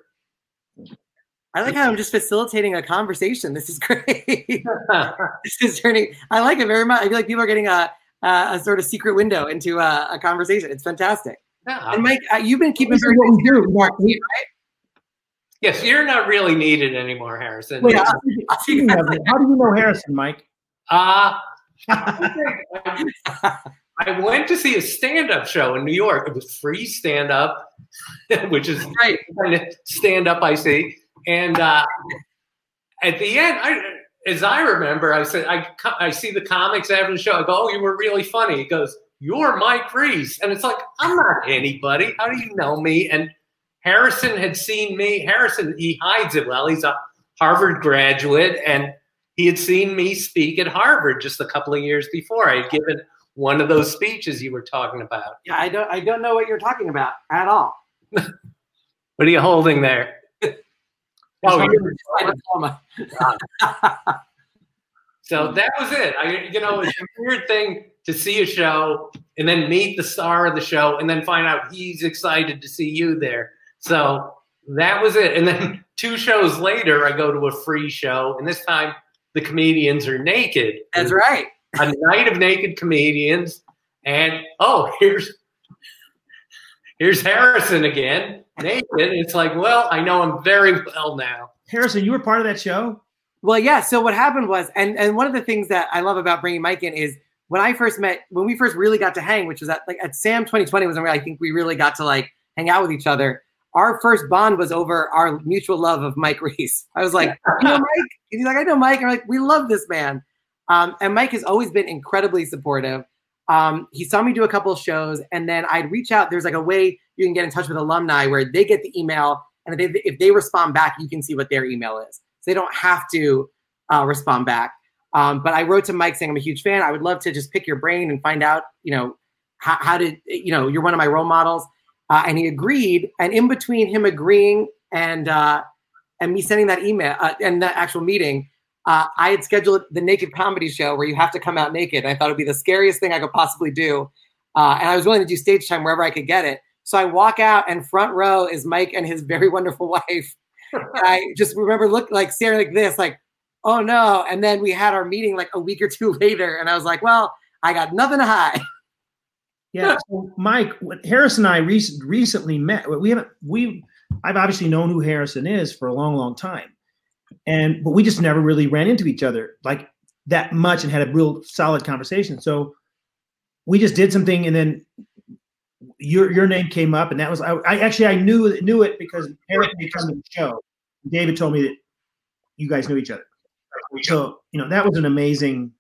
I like how I'm just facilitating a conversation. This is *laughs* great. *laughs* this is turning. I like it very much. I feel like people are getting a a, a sort of secret window into a, a conversation. It's fantastic. Yeah. And Mike, uh, you've been keeping This very what we do. Mark. We- Yes, you're not really needed anymore, Harrison. Wait, Yeah. I'll- speaking of it, how do you know Harrison, Mike? Uh, *laughs* I went to see a stand-up show in New York. It was free stand-up, *laughs* which is right. kind of stand-up I see. And uh, at the end, I, as I remember, I said, I, I see the comics after the show. I go, oh, you were really funny. He goes, you're Mike Reiss. And it's like, I'm not anybody. How do you know me? And Harrison had seen me. Harrison, he hides it well. He's a Harvard graduate, and he had seen me speak at Harvard just a couple of years before. I had given one of those speeches you were talking about. Yeah, I don't. I don't know what you're talking about at all. *laughs* What are you holding there? oh, diploma. *laughs* So that was it. I, you know, it's a weird thing to see a show and then meet the star of the show and then find out he's excited to see you there. So that was it. And then *laughs* two shows later, I go to a free show, and this time the comedians are naked. That's right. A night of naked comedians, and oh, *laughs* here's here's Harrison again, naked. It's like, well, I know him very well now. Harrison, you were part of that show. Well, yeah. So what happened was, and and one of the things that I love about bringing Mike in is when I first met, when we first really got to hang, which was at like at SAM 2020 was when I think we really got to like hang out with each other. Our first bond was over our mutual love of Mike *laughs* Reiss. I was like, you know *laughs* Mike? And he's like, I know Mike. I'm like, we love this man. Um, and Mike has always been incredibly supportive. Um, he saw me do a couple of shows, and then I'd reach out. There's like a way you can get in touch with alumni where they get the email, and if they, if they respond back, you can see what their email is. So they don't have to uh, respond back. Um, but I wrote to Mike saying I'm a huge fan. I would love to just pick your brain and find out, you know, how, how did you know you're one of my role models. Uh, and he agreed. And in between him agreeing and uh, and me sending that email uh, and that actual meeting, uh, I had scheduled the naked comedy show where you have to come out naked. I thought it'd be the scariest thing I could possibly do, uh, and I was willing to do stage time wherever I could get it. So I walk out, and front row is Mike and his very *laughs* wonderful wife. I just remember look like staring like this, like, oh no. And then we had our meeting like a week or two *laughs* later, and I was like, well, I got nothing to hide. *laughs* Yeah, so Mike, Harris and I rec- recently met. We haven't we I've obviously known who Harrison is for a long, long time, and but we just never really ran into each other like that much and had a real solid conversation. So we just did something, and then your your name came up, and that was I, I actually I knew knew it because Harrison had to the show. David told me that you guys knew each other. So you know that was an amazing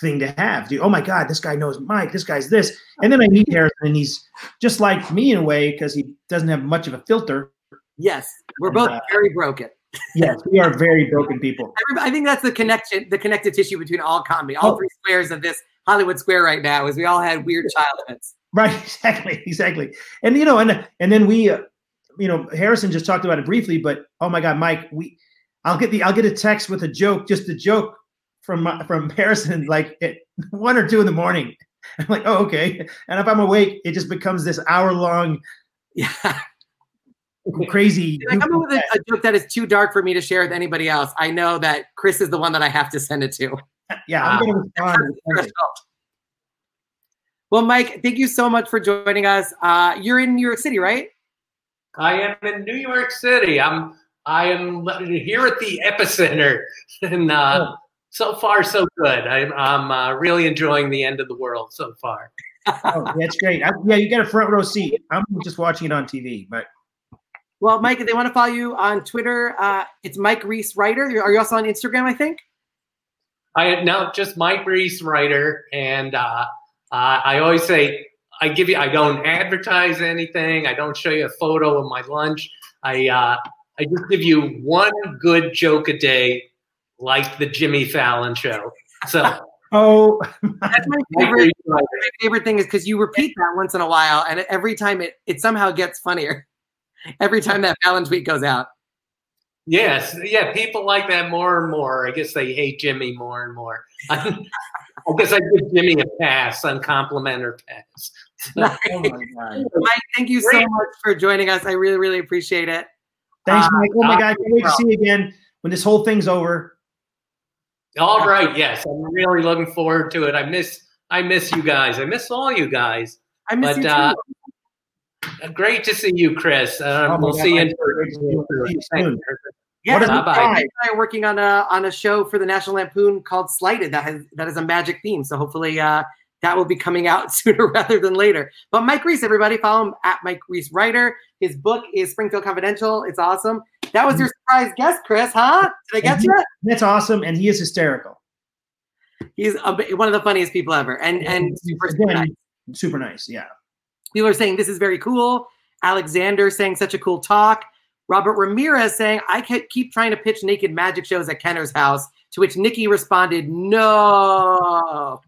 thing to have. Dude, oh my God, this guy knows Mike. This guy's this. And then I meet Harrison, and he's just like me in a way because he doesn't have much of a filter. Yes, we're both uh, very broken. yes, we are very broken people. *laughs* I think that's the connection, the connective tissue between all comedy, all oh. three squares of this Hollywood square right now, is we all had weird childhoods. Right, *laughs* exactly, exactly. And you know, and and then we, uh, you know, Harrison just talked about it briefly, but oh my God, Mike, we, I'll get the, I'll get a text with a joke, just a joke from from Harrison like at one or two in the morning. *laughs* I'm like, oh, okay. And if I'm awake, it just becomes this hour long, *laughs* yeah, *laughs* crazy. I come up with a, a, joke that is too dark for me to share with anybody else, I know that Chris is the one that I have to send it to. Yeah, I'm going to respond. Well, Mike, thank you so much for joining us. Uh, you're in New York City, right? I am in New York City. I'm I am here at the epicenter, *laughs* and uh, oh so far so good. I'm, I'm uh, really enjoying the end of the world so far. oh, that's great. I, yeah, you got a front row seat. I'm just watching it on TV, but. Well, Mike, if they want to follow you on Twitter, uh, it's Mike Reiss Writer. Are you also on Instagram? I think. I no, just Mike Reiss Writer, and uh, uh, I always say I give you. I don't advertise anything. I don't show you a photo of my lunch. I uh, I just give you one good joke a day like the Jimmy Fallon show. So. Oh, that's my *laughs* favorite. my favorite thing is because you repeat that once in a while, and every time it it somehow gets funnier. *laughs* Every time that Fallon tweet goes out. Yes, yeah, people like that more and more. I guess they hate Jimmy more and more. *laughs* I guess I give Jimmy a pass on compliment or pass. oh Mike, thank you so much for joining us. I really, really appreciate it. Thanks, Mike. Oh my uh, God, can't wait to see you again when this whole thing's over. All right. Yes, I'm really looking forward to it. I miss I miss you guys. I miss all you guys. I miss but, you uh, great to see you, Chris. Um, oh we'll God, see you. In- yeah, bye bye. Working on a on a show for the National Lampoon called Slighted that has that is a magic theme. So hopefully uh, that will be coming out *laughs* sooner rather than later. But Mike Reiss, everybody follow him at Mike Reiss Writer. His book is Springfield Confidential. It's awesome. That was your surprise guest, Chris, huh? Did I get you? That's awesome, and he is hysterical. He's a, one of the funniest people ever, and and super, super nice. Super nice, yeah. People are saying this is very cool. Alexander saying such a cool talk. Robert Ramirez saying I keep trying to pitch naked magic shows at Kenner's house, to which Nikki responded, "No."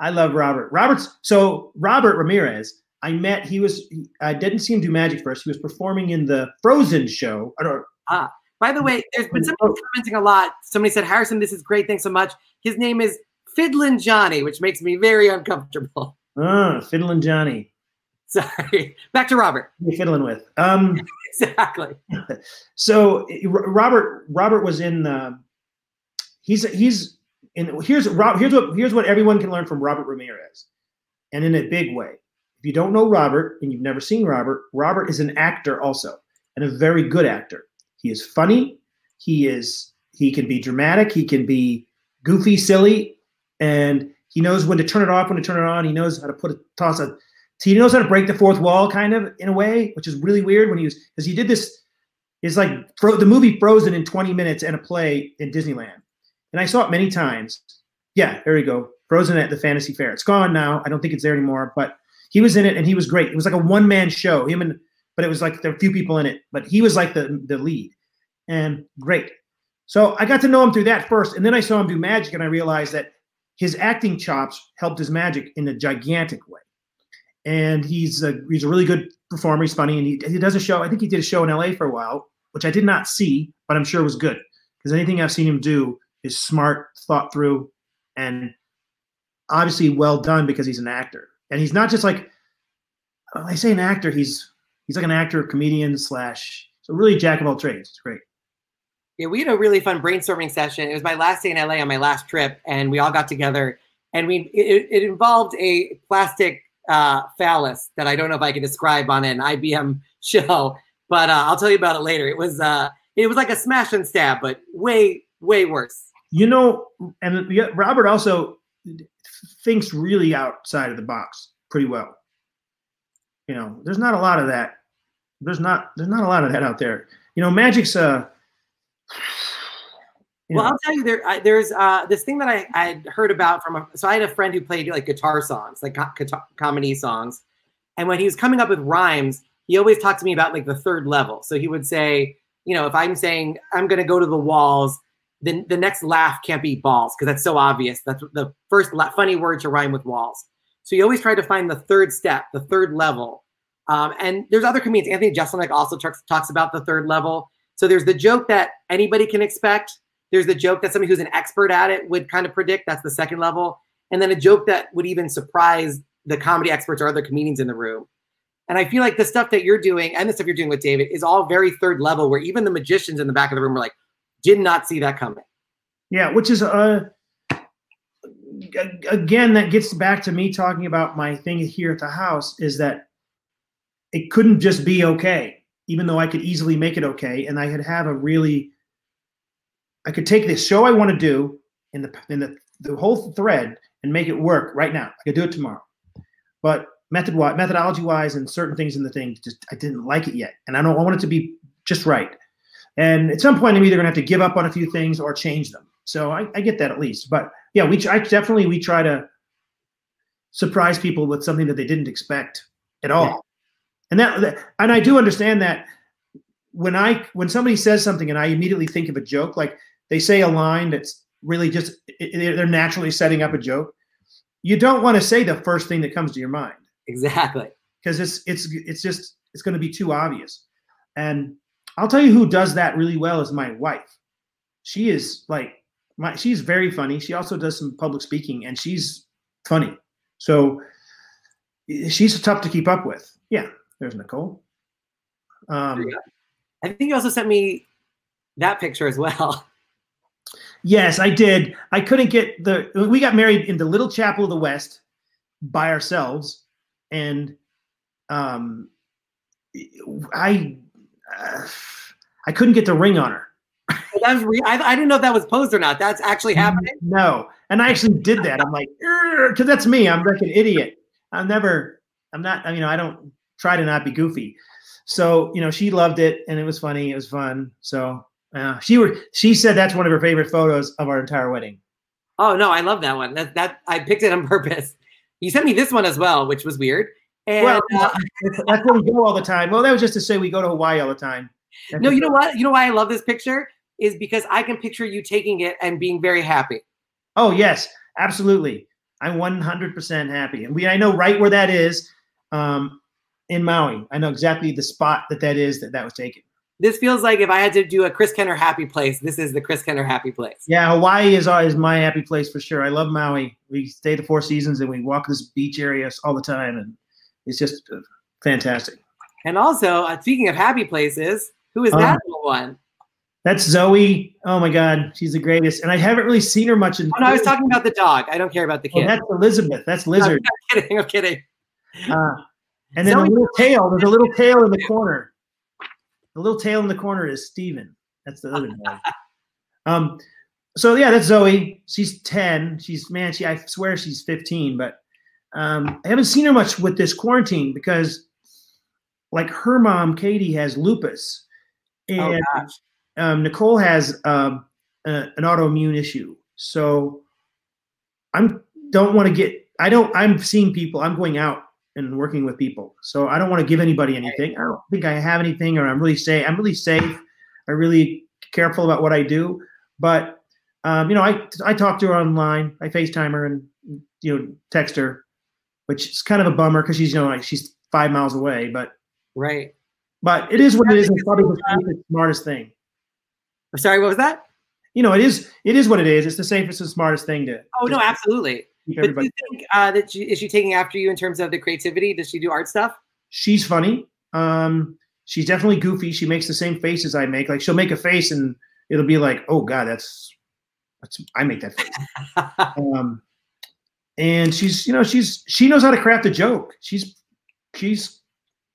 I love Robert. Robert's so Robert Ramirez I met. He was. I didn't see him do magic first. He was performing in the Frozen show. Ah, by the way, there's been somebody commenting a lot. Somebody said, "Harrison, this is great. Thanks so much." His name is Fiddlin' Johnny, which makes me very uncomfortable. Ah, Fiddlin' Johnny. *laughs* Sorry. Back to Robert. You're fiddling with. Um, *laughs* exactly. *laughs* So Robert. Robert was in. Uh, he's he's in. Here's Rob. Here's what here's what everyone can learn from Robert Ramirez, and in a big way if you don't know Robert and you've never seen Robert, Robert is an actor also and a very good actor. He is funny. He is he can be dramatic. He can be goofy, silly, and he knows when to turn it off, when to turn it on. He knows how to put a toss a. He knows how to break the fourth wall, kind of in a way, which is really weird when he was because he did this. It's like the movie Frozen in 20 minutes and a play in Disneyland, and I saw it many times. Yeah, there you go. Frozen at the Fantasy Faire. It's gone now. I don't think it's there anymore, but he was in it and he was great. It was like a one man show. Him and but it was like there were a few people in it, but he was like the the lead and great. So I got to know him through that first, and then I saw him do magic, and I realized that his acting chops helped his magic in a gigantic way. And he's a he's a really good performer. He's funny, and he, he does a show. I think he did a show in LA for a while, which I did not see, but I'm sure it was good because anything I've seen him do is smart, thought through, and obviously well done because he's an actor and he's not just like I say an actor. He's he's like an actor, comedian slash. So really, jack of all trades. It's great. Yeah, we had a really fun brainstorming session. It was my last day in LA on my last trip, and we all got together, and we it, it involved a plastic uh, phallus that I don't know if I can describe on an IBM show, but uh, I'll tell you about it later. It was uh, it was like a smash and stab, but way way worse. You know, and Robert also thinks really outside of the box pretty well. You know, there's not a lot of that. There's not there's not a lot of that out there. You know, Magic's uh Well, know, I'll tell you, there I, there's uh, this thing that I I heard about from a, so I had a friend who played like guitar songs, like guitar, comedy songs, and when he was coming up with rhymes, he always talked to me about like the third level. So he would say, you know, if I'm saying I'm going to go to the walls, then the next laugh can't be balls because that's so obvious. That's the first la- funny word to rhyme with walls. So you always try to find the third step, the third level. Um, and there's other comedians. Anthony Jeselnik also talks, talks about the third level. So there's the joke that anybody can expect. There's the joke that somebody who's an expert at it would kind of predict. That's the second level. And then a joke that would even surprise the comedy experts or other comedians in the room. And I feel like the stuff that you're doing and the stuff you're doing with David is all very third level, where even the magicians in the back of the room are like, did not see that coming. Yeah, which is uh again that gets back to me talking about my thing here at the house is that it couldn't just be okay, even though I could easily make it okay, and I could have a really I could take this show I want to do in the in the the whole thread and make it work right now. I could do it tomorrow, but method wise, methodology wise, and certain things in the thing just I didn't like it yet, and I don't I want it to be just right. And at some point, I'm either going to have to give up on a few things or change them. So I, I get that at least. But yeah, we I definitely we try to surprise people with something that they didn't expect at all. Yeah. And that, and I do understand that when I when somebody says something and I immediately think of a joke, like they say a line that's really just they're naturally setting up a joke. You don't want to say the first thing that comes to your mind Exactly. because it's it's it's just it's going to be too obvious. And I'll tell you who does that really well is my wife. She is like my she's very funny. She also does some public speaking and she's funny. So she's tough to keep up with. Yeah, there's Nicole. Um, I think you also sent me that picture as well. *laughs* Yes, I did. I couldn't get the. We got married in the Little Chapel of the West by ourselves, and um, I uh, *sighs* I couldn't get the ring on her. That was re- I, I didn't know if that was posed or not. That's actually happening. No, and I actually did that. I'm like, because that's me. I'm like an idiot. I'm never. I'm not. I mean, I don't try to not be goofy. So you know, she loved it, and it was funny. It was fun. So uh, she were. She said that's one of her favorite photos of our entire wedding. Oh no, I love that one. That that I picked it on purpose. You sent me this one as well, which was weird. And Well, uh, *laughs* that's where we go all the time. Well, that was just to say we go to Hawaii all the time. That's no, you know what? You know why I love this picture is because I can picture you taking it and being very happy. Oh yes, absolutely. I'm 100% happy, and we I know right where that is um, in Maui. I know exactly the spot that that is that that was taken. This feels like if I had to do a Chris Kenner happy place, this is the Chris Kenner happy place. Yeah, Hawaii is is my happy place for sure. I love Maui. We stay the Four Seasons and we walk this beach area all the time, and it's just uh, fantastic. And also, uh, speaking of happy places, who is Oh. that little one? That's Zoe. Oh my God, she's the greatest. And I haven't really seen her much in. Oh, no, I was talking about the dog. I don't care about the Oh, kid. that's Elizabeth. That's *laughs* Lizard. I'm kidding. I'm kidding. Uh, and then Zoe- the little tail. There's a little tail in the corner. The little tail in the corner is Steven. That's the other *laughs* dog. Um, so yeah, that's Zoe. She's 10. She's man, she I swear she's 15, but um, I haven't seen her much with this quarantine because like her mom, Katie, has lupus. Oh And gosh. um, Nicole has um, a, an autoimmune issue. So I'm don't want to get. I don't. I'm seeing people. I'm going out and working with people. So I don't want to give anybody anything. I don't think I have anything, or I'm really safe. I'm really safe. I'm really careful about what I do. But um, you know, I I talk to her online. I FaceTime her and you know text her, which is kind of a bummer because she's you know like she's five miles away. But Right. but it is what it is. It's probably the smartest thing. Sorry, what was that? you know, it is it is what it is. It's the safest and smartest thing to. Oh no, absolutely. But do you think uh, that she, is she taking after you in terms of the creativity? Does she do art stuff? She's funny. Um, she's definitely goofy. She makes the same faces I make. Like she'll make a face and it'll be like, oh God, that's that's I make that face. *laughs* um, and she's you know she's she knows how to craft a joke. She's she's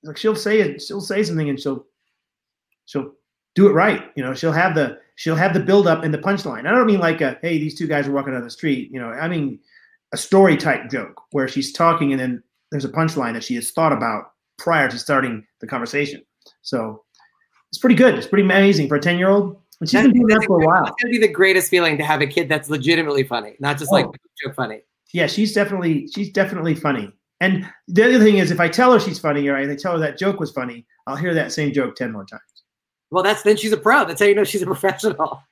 like she'll say it, she'll say something, and she'll she'll do it right. You know, she'll have the she'll have the build up and the punchline. I don't mean like a hey, these two guys are walking down the street. You know, I mean a story type joke where she's talking and then there's a punchline that she has thought about prior to starting the conversation. So it's pretty good. It's pretty amazing for a 10 year old. And she's That's- been doing that for a while. It's gonna be the greatest feeling to have a kid that's legitimately funny, not just like Oh. joke funny. Yeah, she's definitely she's definitely funny. And the other thing is if I tell her she's funny or I tell her that joke was funny, I'll hear that same joke 10 more times. Well, that's then she's a pro. That's how you know she's a *laughs* professional.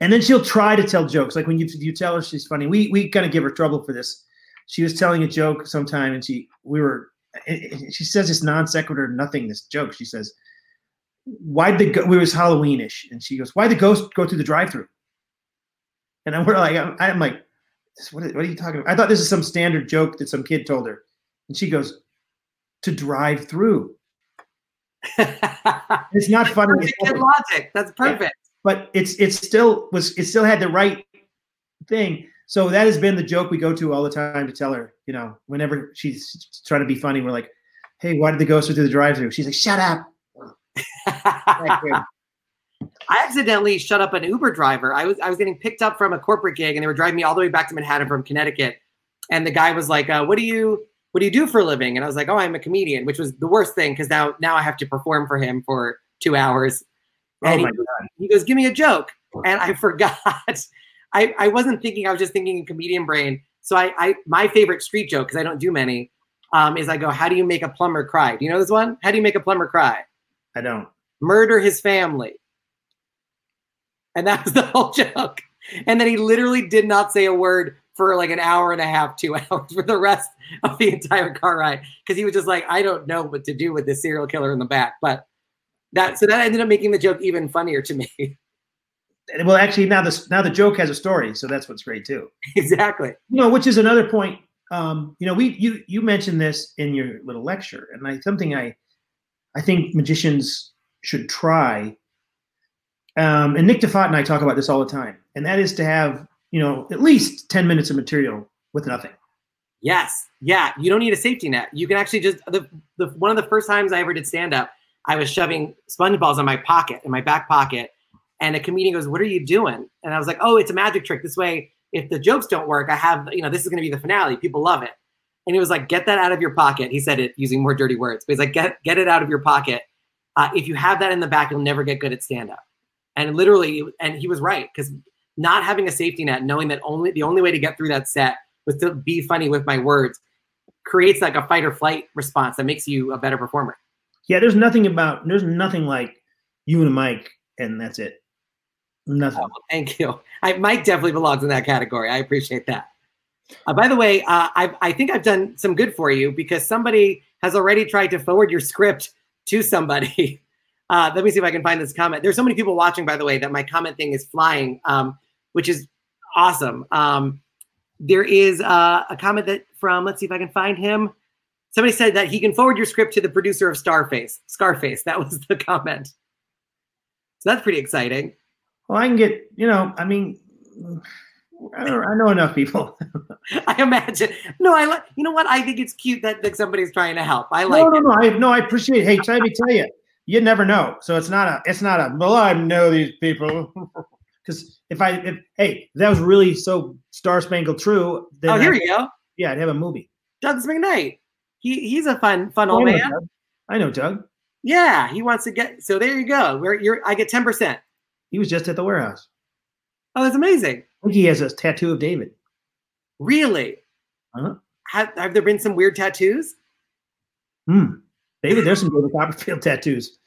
And then she'll try to tell jokes. Like when you you tell her she's funny, we we kind of give her trouble for this. She was telling a joke sometime, and she we were. She says this non sequitur nothing this joke. She says, "Why'd the go-" it was Halloweenish?" And she goes, "Why'd the ghost go through the drive-through?" And I'm we're like, I'm, I'm like, what, are- what are you talking about? I thought this is some standard joke that some kid told her, and she goes, "To drive through." *laughs* It's not funny. Kid logic. That's perfect. but it's it's still was it still had the right thing. So that has been the joke we go to all the time to tell her, you know, whenever she's trying to be funny, we're like, "Hey, why did the ghost go through the drive-through?" She's like, "Shut up." *laughs* I accidentally shut up an Uber driver. I was I was getting picked up from a corporate gig, and they were driving me all the way back to Manhattan from Connecticut. And the guy was like, uh, "What do you What do you do for a living?" And I was like, "Oh, I'm a comedian," which was the worst thing because now now I have to perform for him for two hours. Oh my he, god! he goes, "Give me a joke," and I *laughs* forgot. I I wasn't thinking. I was just thinking in comedian brain. So I I my favorite street joke because I don't do many. Um, is I go, "How do you make a plumber cry?" Do you know this one? How do you make a plumber cry? I don't. murder his family. And that was the whole joke. And then he literally did not say a word for like an hour and a half, two *laughs* hours for the rest of the entire car ride. Because he was just like, I don't know what to do with this serial killer in the back. But that so that ended up making the joke even funnier to me. *laughs* Well, actually, now this now the joke has a story, so that's what's great too. exactly. You know, which is another point. Um, you know, we you you mentioned this in your little lecture, and I something I I think magicians should try. Um, and Nick DeFont and I talk about this all the time, and that is to have you know at least ten minutes of material with nothing. Yes. Yeah. You don't need a safety net. You can actually just the, the one of the first times I ever did stand up, I was shoving sponge balls in my pocket, in my back pocket. And a comedian goes, What are you doing? And I was like, Oh, it's a magic trick. This way, if the jokes don't work, I have, you know, this is gonna be the finale. People love it. And he was like, Get that out of your pocket. He said it using more dirty words, but he's like, Get get it out of your pocket. Uh, if you have that in the back, you'll never get good at stand up. And literally, and he was right, because not having a safety net, knowing that only the only way to get through that set was to be funny with my words creates like a fight or flight response that makes you a better performer. Yeah, there's nothing about there's nothing like you and Mike, and that's it. Nothing. Oh, thank you. I, Mike definitely belongs in that category. I appreciate that. Uh, by the way, uh, I, I think I've done some good for you because somebody has already tried to forward your script to somebody. *laughs* Uh, let me see if I can find this comment. There's so many people watching, by the way, that my comment thing is flying, um, which is awesome. Um, there is uh, a comment that from, let's see if I can find him. Somebody said that he can forward your script to the producer of Starface. Scarface, that was the *laughs* comment. So that's pretty exciting. Well, I can get you know. I mean, I don't. I know enough people. *laughs* *laughs* I imagine. No, I like. You know what? I think it's cute that, that somebody's trying to help. I like. no, no, it. no. I no. I appreciate. Hey, let me tell you, you never know. So it's not a. It's not a. Well, I know these people. *laughs* Because if I, if, hey, that was really so star spangled true, then Oh, here I'd- you go, yeah, I'd have a movie. Douglas McKnight. He he's a fun fun old know, man. Doug. I know Doug. Yeah, he wants to get. So there you go. Where you're, I get ten percent. He was just at the warehouse. Oh, that's amazing. I think he has a tattoo of David. Really? Uh-huh. Have, have there been some weird tattoos? Hmm. David, there's some David Copperfield *laughs* tattoos.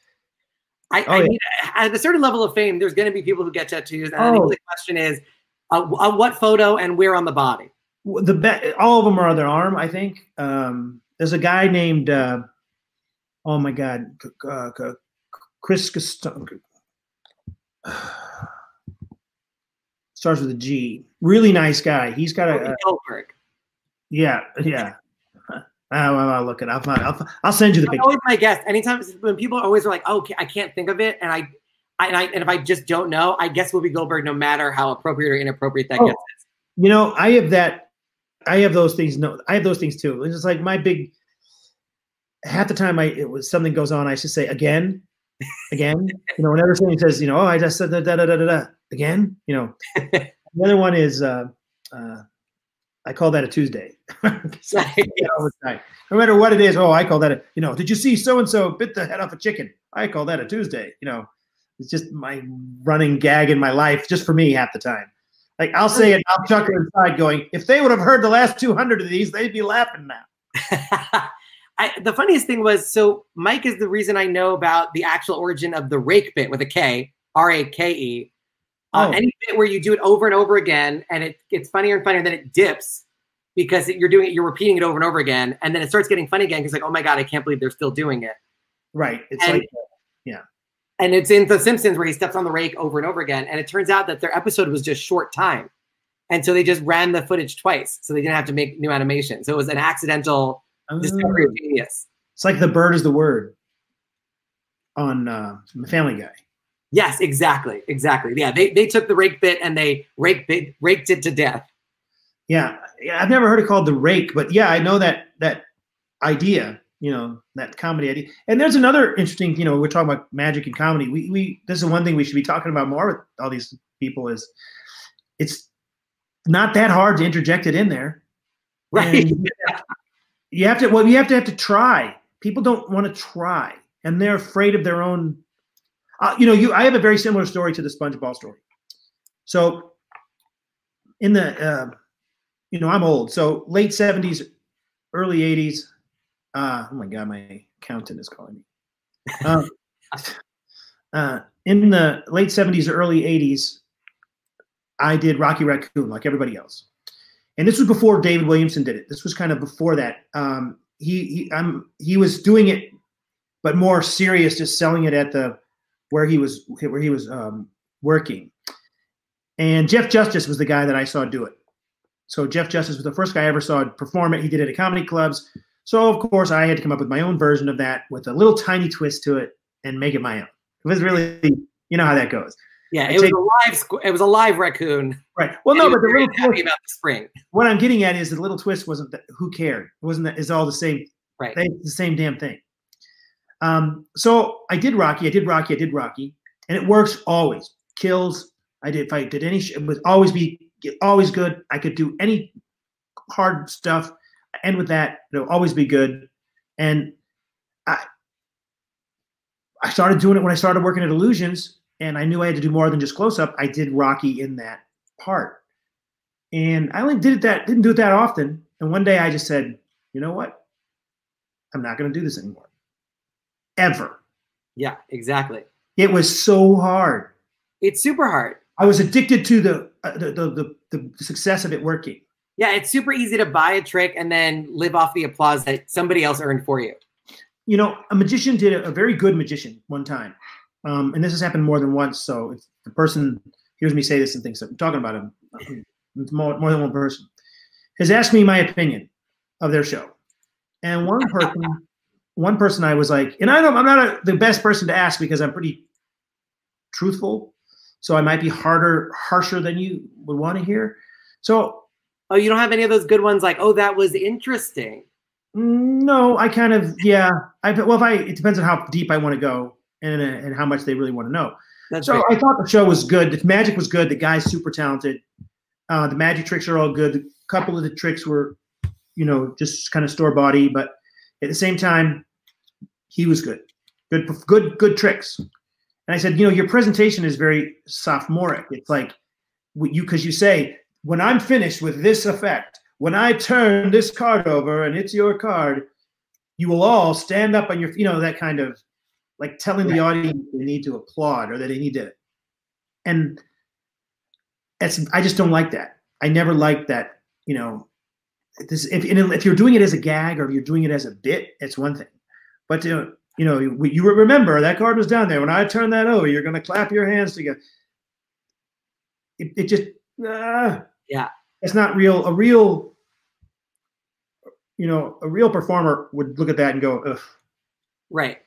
I, Oh, I yeah. mean, at a certain level of fame, there's going to be people who get tattoos. And I think Oh. the question is, uh, uh, what photo and where on the body? The be- all of them are on their arm. I think. Um, there's a guy named. Uh, oh my God, uh, Chris Gaston. *sighs* Starts with a G. Really nice guy. He's got a, a Goldberg. yeah, yeah. I'll, I'll look it up. I'll, I'll send you the picture. always my guest. Anytime when people always are like, "Oh, I can't think of it," and I, I, and, I, and if I just don't know, I guess Whoopi Goldberg, no matter how appropriate or inappropriate that Oh. gets. You know, I have that. I have those things. No, I have those things too. It's just like my big. Half the time, I it was something goes on. I should say again, again. *laughs* you know, whenever somebody says, you know, oh, I just said da da da da da da again. You know, *laughs* the other one is. uh uh I call that a Tuesday. *laughs* *laughs* No matter what it is, oh, I call that a, you know, did you see so and so bit the head off a chicken? I call that a Tuesday. You know, it's just my running gag in my life, just for me half the time. Like I'll say it, I'll chuckle inside going, if they would have heard the last 200 of these, they'd be laughing now. *laughs* I, the funniest thing was so Mike is the reason I know about the actual origin of the rake bit with a K, R A K E. Uh, Oh. Any bit where you do it over and over again, and it gets funnier and funnier, then it dips because you're doing it, you're repeating it over and over again, and then it starts getting funny again because like, oh my god, I can't believe they're still doing it. Right. It's And- like, yeah. And it's in The Simpsons where he steps on the rake over and over again, and it turns out that their episode was just short time, and so they just ran the footage twice, so they didn't have to make new animation. So it was an accidental discovery oh, of genius. it's like the bird is the word on uh, Family Guy. Yes, exactly, exactly. Yeah, they they took the rake bit and they raked bit, raked it to death. Yeah, yeah, I've never heard it called the rake, but yeah, I know that that idea. You know that comedy idea. And there's another interesting. You know, we're talking about magic and comedy. We we this is one thing we should be talking about more with all these people is it's not that hard to interject it in there. Right. You have to. Well, you have to have to try. People don't want to try, and they're afraid of their own. Uh, you know, you. I have a very similar story to the SpongeBob story. So, in the, uh, you know, I'm old. So late '70s, early '80s. Uh, oh my God, my accountant is calling me. Um, *laughs* uh, in the late '70s, early '80s, I did Rocky Raccoon like everybody else and this was before David Williamson did it. This was kind of before that. Um, he he um, he was doing it, but more serious, just selling it at the where he was where he was um, working. And Jeff Justice was the guy that I saw do it. So Jeff Justice was the first guy I ever saw perform it. He did it at comedy clubs. So of course I had to come up with my own version of that with a little tiny twist to it and make it my own. It was really, you know how that goes, Yeah, I it was a live. squ- It was a live raccoon. right? Well, no, but the little happy twist, about the spring. what I'm getting at is the little twist wasn't that, who cared? It wasn't that it's all the same Right. They, the same damn thing. Um, so I did Rocky, I did Rocky, I did Rocky, and it works always. Kills. I did. If I did any, it would always be always good. I could do any hard stuff, end with that. It'll always be good. And I, I started doing it when I started working at Illusions, and I knew I had to do more than just close up. I did Rocky in that part, and I only did it that didn't do it that often. And one day I just said, you know what? I'm not going to do this anymore. Ever. Yeah, exactly. It was so hard. It's super hard. I was addicted to the uh, the, the the the success of it working. Yeah, it's super easy to buy a trick and then live off the applause that somebody else earned for you. You know, a magician did a, a very good magician one time, um, and this has happened more than once. So if the person hears me say this and thinks I'm talking about him, it's more, more than one person, has asked me my opinion of their show, and one *laughs* person, one person, I was like, and I don't, I'm not a, the best person to ask because I'm pretty truthful, so I might be harder, harsher than you would want to hear. So Oh, you don't have any of those good ones like, oh, that was interesting. No, I kind of yeah. I well, if I it depends on how deep I want to go and and how much they really want to know. That's So fair. I thought the show was good. The magic was good. The guy's super talented. Uh, the magic tricks are all good. A couple of the tricks were, you know, just kind of store body, but at the same time, he was good. Good, good, good tricks. And I said, you know, your presentation is very sophomoric. It's like you because you say when I'm finished with this effect, when I turn this card over and it's your card, you will all stand up on your, you know, that kind of like telling the audience they need to applaud or that they need to. And it's I just don't like that. I never liked that. You know, this if if you're doing it as a gag or if you're doing it as a bit, it's one thing. But you know, you, you remember that card was down there. When I turn that over, you're going to clap your hands together. It, it just, uh, Yeah. it's not real. A real, you know, a real performer would look at that and go, Ugh, right.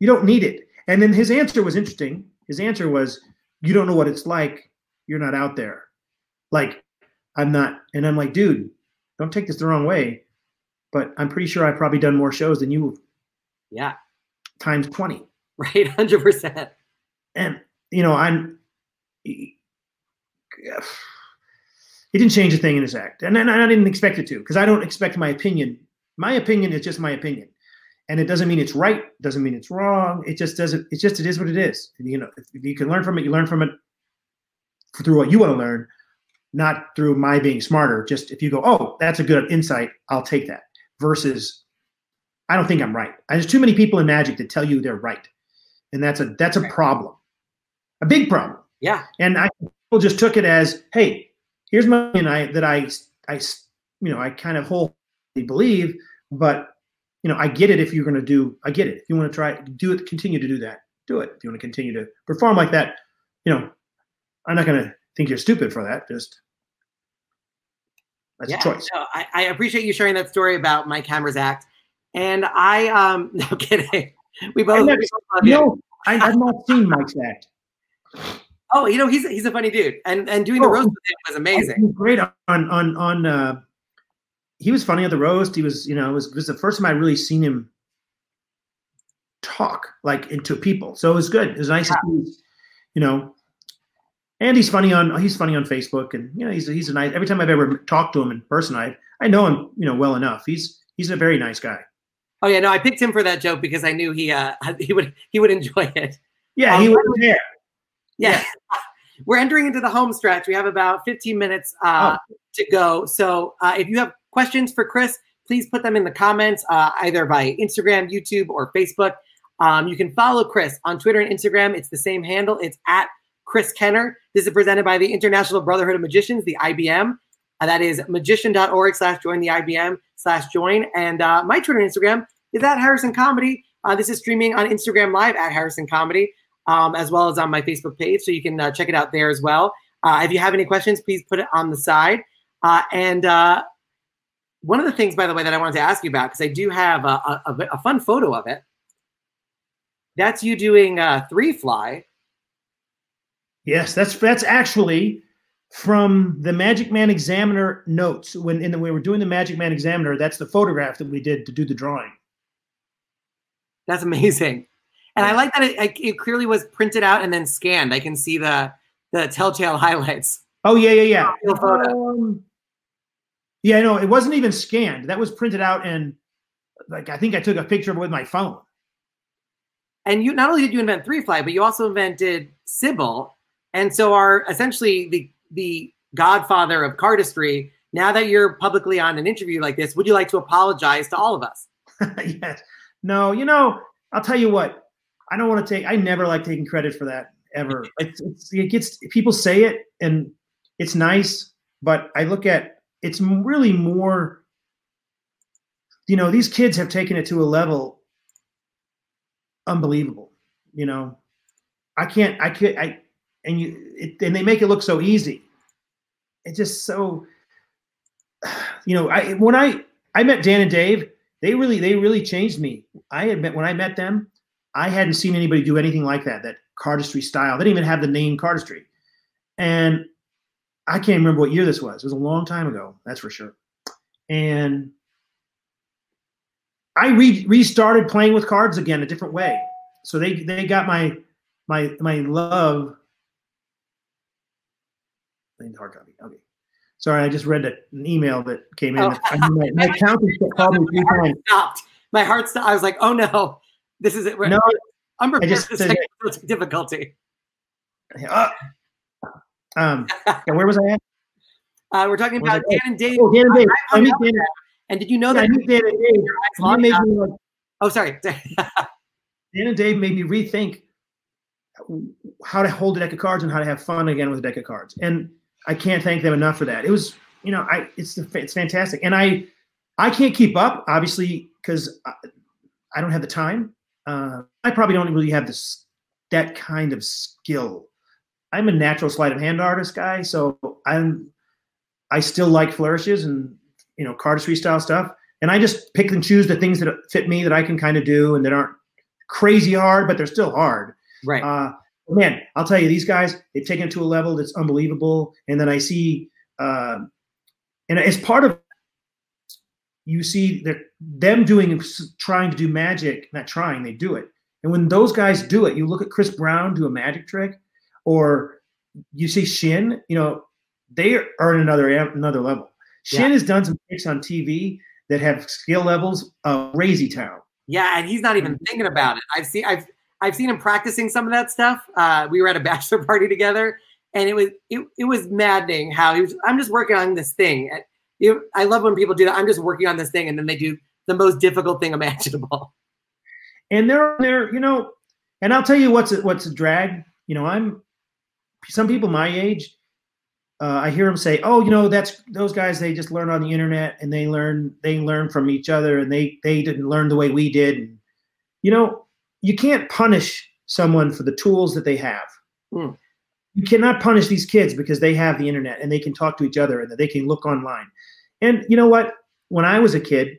you don't need it. And then his answer was interesting. his answer was, "You don't know what it's like. You're not out there." Like, I'm not, and I'm like, dude, don't take this the wrong way, but I'm pretty sure I've probably done more shows than you Yeah. times twenty. *laughs* Right. Hundred percent. and you know i'm he didn't change a thing in his act and, and i didn't expect it to because i don't expect my opinion my opinion is just my opinion and it doesn't mean it's right doesn't mean it's wrong it just doesn't it's just it is what it is and, you know if you can learn from it you learn from it through what you want to learn not through my being smarter just if you go oh that's a good insight i'll take that versus i don't think i'm right there's too many people in magic that tell you they're right and that's a that's a problem a big problem Yeah. and I people just took it as, hey, here's my and I that I I you know I kind of wholly believe, but you know I get it if you're going to do I get it if you want to try do it continue to do that do it if you want to continue to perform like that, you know I'm not going to think you're stupid for that. Just that's yeah. a choice. No, I, I appreciate you sharing that story about Mike Hammer's act. And I um *laughs* no kidding. We both, never- we both love you. No, I, I've not seen Mike's act. Oh, you know, he's he's a funny dude. And and doing the Oh, roast with him was amazing. Great on on on. Uh, he was funny at the roast. He was, you know, it was, it was the first time I really seen him talk like into people. So it was good. It was nice to see, you know. And he's funny on he's funny on Facebook, and you know he's he's a nice. Every time I've ever talked to him in person, I I know him you know well enough. He's he's a very nice guy. Oh yeah, no, I picked him for that joke because I knew he uh *laughs* he would he would enjoy it. Yeah, Um, he was there. Yeah. *laughs* We're entering into the home stretch. We have about 15 minutes uh, to go. So uh, if you have questions for Chris, please put them in the comments, uh, either by Instagram, YouTube, or Facebook. Um, you can follow Chris on Twitter and Instagram. It's the same handle. It's at Chris Kenner. This is presented by the International Brotherhood of Magicians, the IBM. Uh, that is magician.org slash join the IBM slash join. And uh, my Twitter and Instagram is at Harrison Comedy. Uh, this is streaming on Instagram Live at Harrison Comedy um, as well as on my Facebook page. So you can uh, check it out there as well. Uh, if you have any questions, please put it on the side. Uh, and uh, one of the things, by the way, that I wanted to ask you about, because I do have a, a, a fun photo of it. That's you doing uh, three fly. Yes, that's that's actually from the Magic Man Examiner notes. When in the, we were doing the Magic Man Examiner, that's the photograph that we did to do the drawing. That's amazing. And I like that it, it, clearly was printed out and then scanned. I can see the the telltale *laughs* highlights. Oh yeah, yeah, yeah. Um, yeah, no, it wasn't even scanned. That was printed out and like I think I took a picture of it with my phone. And you not only did you invent three fly, but you also invented Sybil, and so are essentially the the godfather of cardistry. Now that you're publicly on an interview like this, would you like to apologize to all of us? *laughs* yes. No, you know, I'll tell you what. I don't want to take. I never like taking credit for that ever. *laughs* It's, it's it gets people say it and it's nice, but I look at it's really more. You know, these kids have taken it to a level unbelievable. You know, I can't. I can't. I and you it, and they make it look so easy. It's just so. *sighs* You know, I when I I met Dan and Dave, they really they really changed me. I had met when I met them, I hadn't seen anybody do anything like that. That cardistry style. They didn't even have the name cardistry, and I can't remember what year this was. It was a long time ago, that's for sure. And I re- restarted playing with cards again a different way. So they they got my my my love. Hard copy. Okay. Sorry, I just read an email that came in. Oh. I my, my accountant called me three times. Stopped. My heart stopped. I was like, oh no, this is it. We're- No, I'm prepared just for said- technical difficulty. Uh, um, *laughs* where was I at? Uh, we're talking about? Dan and Dave. Oh, Dan and Dave. I I meet Dan. And did you know Yeah, I that? meet Dan and Dave. they made me like, Oh, sorry. *laughs* Dan and Dave made me rethink how to hold a deck of cards and how to have fun again with a deck of cards. And I can't thank them enough for that. It was, you know, I it's it's fantastic. And I I can't keep up, obviously, because I, I don't have the time. Uh, I probably don't really have this that kind of skill. I'm a natural sleight of hand artist guy, so I'm I still like flourishes and you know cardistry style stuff. And I just pick and choose the things that fit me that I can kind of do and that aren't crazy hard, but they're still hard. right. Uh, man, I'll tell you, these guys they've taken it to a level that's unbelievable. And then I see, uh, and as part of you see that them doing trying to do magic, not trying, they do it. And when those guys do it, you look at Chris Brown do a magic trick, or you see Shin, you know, they are at another another level. Shin yeah. has done some tricks on TV that have skill levels of crazy town. Yeah, and he's not even thinking about it. I've seen I've I've seen him practicing some of that stuff. Uh, we were at a *laughs* bachelor party together, and it was it, it was maddening how he was. I'm just working on this thing. I love when people do that. I'm just working on this thing, and then they do the most difficult thing *laughs* imaginable. And they're there, you know. And I'll tell you what's a, what's a drag. You know, I'm some people my age. Uh, I hear them say, "Oh, you know, that's those guys. They just learn on the internet, and they learn they learn from each other, and they they didn't learn the way we did." You know, you can't punish someone for the tools that they have. Mm. You cannot punish these kids because they have the internet and they can talk to each other and they can look online. And you know what? When I was a kid,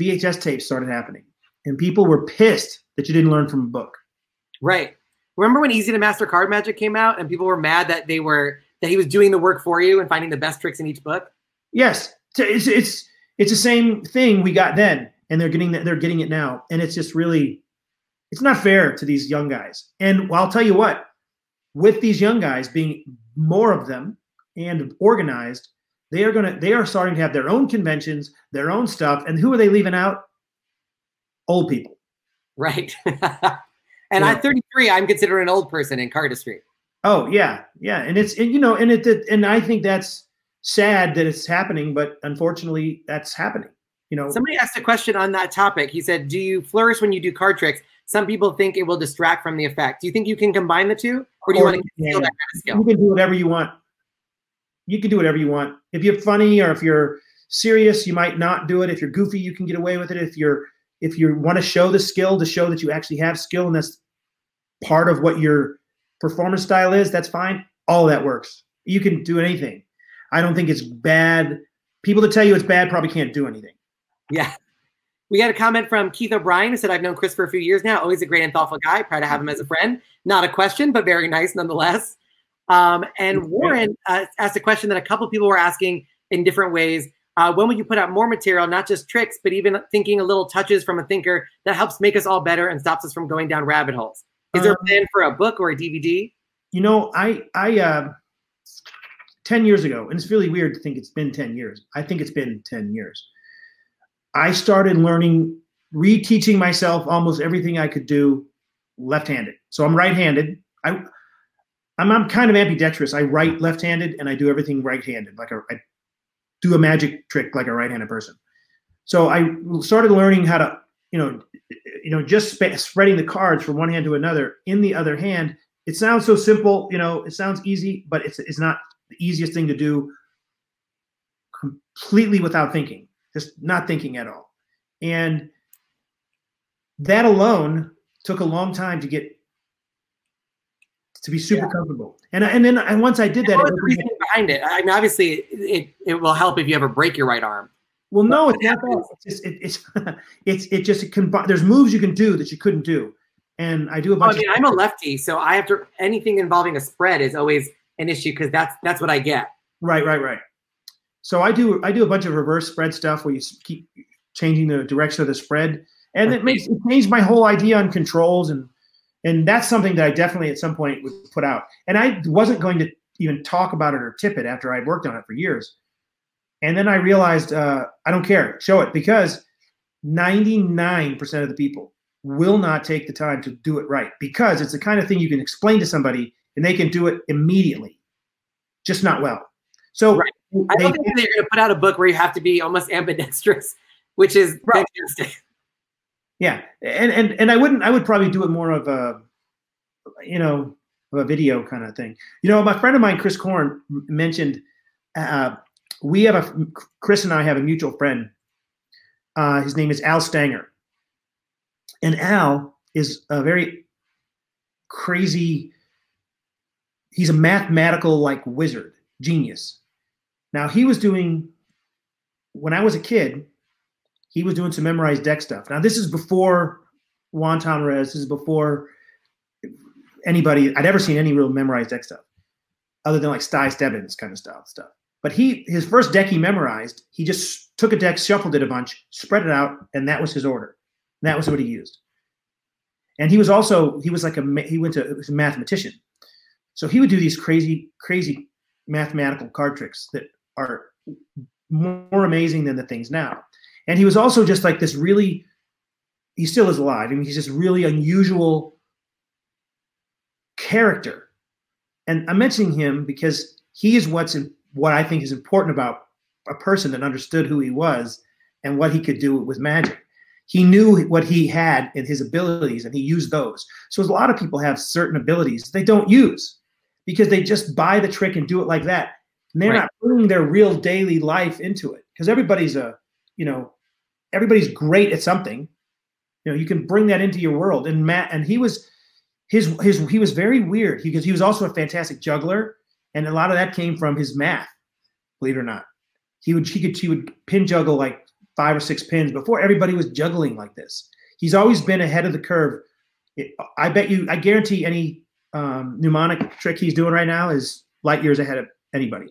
VHS tapes started happening, and people were pissed that you didn't learn from a book. Right. Remember when Easy to Master Card Magic came out, and people were mad that they were that he was doing the work for you and finding the best tricks in each book? Yes, it's it's it's the same thing we got then, and they're getting they're getting it now, and it's just really it's not fair to these young guys. And I'll tell you what, with these young guys being more of them and organized, they are gonna they are starting to have their own conventions, their own stuff, and who are they leaving out? Old people. Right. *laughs* and yeah. I'm 33. I'm considered an old person in cardistry. Oh yeah, yeah, and it's and, you know, and it, it and I think that's sad that it's happening, but unfortunately, that's happening. You know, somebody asked a question on that topic. He said, "Do you flourish when you do card tricks?" Some people think it will distract from the effect. Do you think you can combine the two, or do you or, want to conceal that kind of skill? You can do whatever you want. You can do whatever you want. If you're funny or if you're serious, you might not do it. If you're goofy, you can get away with it. If you're if you want to show the skill to show that you actually have skill and that's part of what your performance style is, that's fine. All that works. You can do anything. I don't think it's bad. People that tell you it's bad probably can't do anything. Yeah. We got a comment from Keith O'Brien who said, I've known Chris for a few years now. Always a great and thoughtful guy. Proud to have him as a friend. Not a question, but very nice nonetheless. Um, and Warren uh, asked a question that a couple people were asking in different ways. Uh, when will you put out more material, not just tricks, but even thinking a little touches from a thinker that helps make us all better and stops us from going down rabbit holes? Is there a um, plan for a book or a DVD? You know, I, I, uh, 10 years ago, and it's really weird to think it's been 10 years. I think it's been 10 years. I started learning, reteaching myself almost everything I could do left-handed. So I'm right-handed. I I'm, I'm kind of ambidextrous. I write left-handed and I do everything right-handed. Like a, I do a magic trick like a right-handed person. So I started learning how to, you know, you know, just sp- spreading the cards from one hand to another in the other hand. It sounds so simple, you know, it sounds easy, but it's it's not the easiest thing to do completely without thinking just not thinking at all. And that alone took a long time to get to be super yeah. comfortable. And and then and once I did that, the reason behind it. I mean, obviously, it it will help if you ever break your right arm. Well, no, it's not that. It's just, it, it's *laughs* it's it just it can, there's moves you can do that you couldn't do, and I do a bunch. I mean, I'm a lefty, so I have to anything involving a spread is always an issue because that's that's what I get. Right, right, right. So I do I do a bunch of reverse spread stuff where you keep changing the direction of the spread, and it makes it changed my whole idea on controls and and that's something that I definitely at some point would put out. And I wasn't going to even talk about it or tip it after I'd worked on it for years. And then I realized uh, I don't care, show it because 99% of the people will not take the time to do it right because it's the kind of thing you can explain to somebody and they can do it immediately, just not well. So right. I don't think they're going to put out a book where you have to be almost *laughs* ambidextrous, which is right. Yeah, and and and I wouldn't. I would probably do it more of a, you know, of a video kind of thing. You know, my friend of mine, Chris Korn, mentioned uh, we have a Chris and I have a mutual friend. Uh, his name is Al Stanger, and Al is a very crazy. He's a mathematical like wizard, genius now he was doing when I was a kid, he was doing some memorized deck stuff. Now this is before Juan Tamariz, this is before anybody I'd ever seen any real memorized deck stuff, other than like Si Stebbins kind of style stuff. But he his first deck he memorized, he just took a deck, shuffled it a bunch, spread it out, and that was his order. And that was what he used. And he was also he was like a he went to was a mathematician, so he would do these crazy crazy mathematical card tricks that are more amazing than the things now. And he was also just like this really, he still is alive. I mean, he's this really unusual character. And I'm mentioning him because he is what's in, what I think is important about a person that understood who he was and what he could do with magic. He knew what he had and his abilities, and he used those. So a lot of people have certain abilities they don't use because they just buy the trick and do it like that. And they're right. not bringing their real daily life into it because everybody's a, you know, everybody's great at something. You know, you can bring that into your world. And Matt, and he was, his his he was very weird because he was also a fantastic juggler, and a lot of that came from his math. Believe it or not, he would he could he would pin juggle like five or six pins before everybody was juggling like this. He's always been ahead of the curve. It, I bet you, I guarantee any um, mnemonic trick he's doing right now is light years ahead of anybody.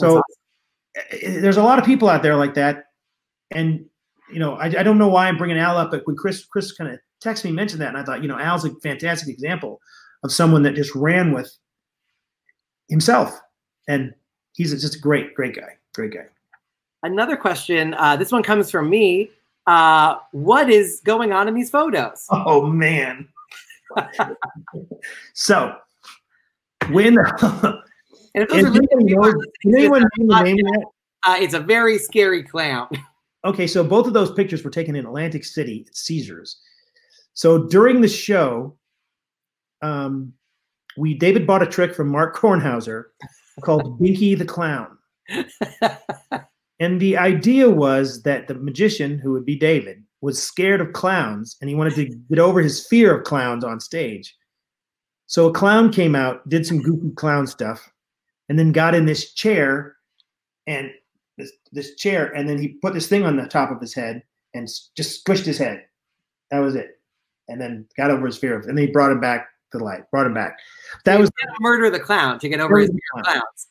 So awesome. Eh, there's a lot of people out there like that, and you know, I, I don't know why I'm bringing Al up, but when Chris Chris kind of texted me, mentioned that, and I thought, you know, Al's a fantastic example of someone that just ran with himself, and he's just a great, great guy, great guy. Another question. Uh, this one comes from me. Uh, what is going on in these photos? *laughs* Oh man. *laughs* so when *laughs* and if those are really anyone name that? Uh, it's a very scary clown. *laughs* Okay, so both of those pictures were taken in Atlantic City at Caesars. So during the show, um, we David bought a trick from Mark *laughs* Kornhauser called Binky the Clown. *laughs* and the idea was that the magician, who would be David, was scared of clowns and he wanted to get over his fear of clowns on stage. So a clown came out, did some goofy clown stuff, and then got in this chair and this, this chair, and then he put this thing on the top of his head and just squished his head. That was it. And then got over his fear of, and then he brought him back to the light, brought him back. That was murder the clown to get over his fear of clowns.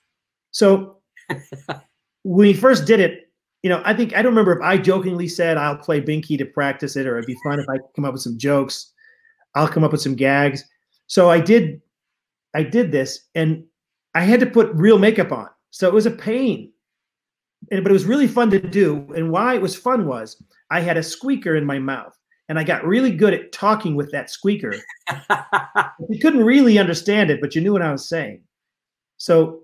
So *laughs* when he first did it, you know, I think I don't remember if I jokingly said I'll play Binky to practice it, or it'd be fun if I come up with some jokes. I'll come up with some gags. So I did, I did this, and I had to put real makeup on. So it was a pain and, but it was really fun to do. And why it was fun was I had a squeaker in my mouth and I got really good at talking with that squeaker. *laughs* you couldn't really understand it, but you knew what I was saying. So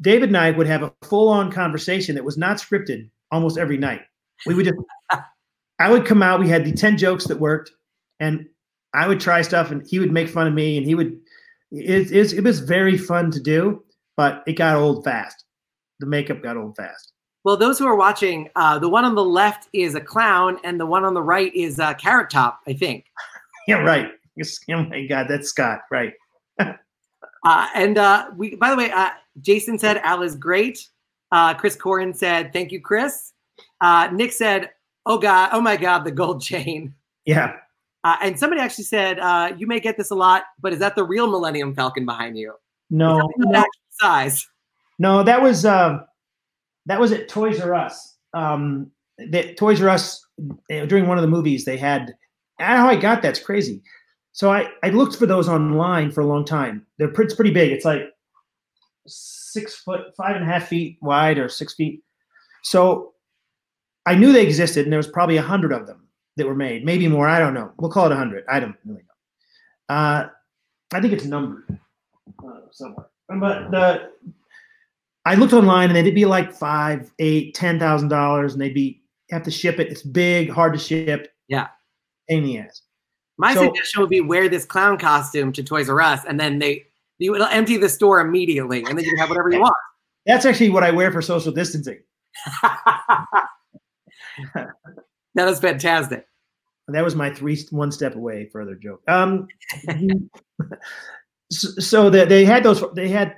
David and I would have a full on conversation that was not scripted almost every night. We would just, *laughs* I would come out, we had the 10 jokes that worked, and I would try stuff and he would make fun of me and he would, it, it, it was very fun to do, but it got old fast. The makeup got old fast. Well, those who are watching, uh, the one on the left is a clown, and the one on the right is uh, Carrot Top, I think. *laughs* Yeah, right. Oh my God, that's Scott, right? *laughs* uh, and uh, we, by the way, uh, Jason said Al is great. Uh, Chris Korn said, "Thank you, Chris." Uh, Nick said, "Oh God, oh my God, the gold chain." Yeah. Uh, and somebody actually said, uh, "You may get this a lot, but is that the real Millennium Falcon behind you?" No, no. size. No, that was. Uh, that was at Toys R Us. Um, that Toys R Us during one of the movies they had. How I got that's crazy. So I I looked for those online for a long time. They're pretty, it's pretty big. It's like six foot, five and a half feet wide, or six feet. So I knew they existed, and there was probably a hundred of them that were made, maybe more. I don't know. We'll call it a hundred. I don't really know. Uh, I think it's numbered uh, somewhere. But the I looked online and they'd be like five, eight, ten thousand dollars, and they'd be have to ship it. It's big, hard to ship. Yeah, pain in the ass. My so, suggestion would be wear this clown costume to Toys R Us, and then they you will empty the store immediately, and then you can have whatever you want. That's actually what I wear for social distancing. *laughs* that was fantastic. That was my three one step away further joke. Um, *laughs* so, they had those. They had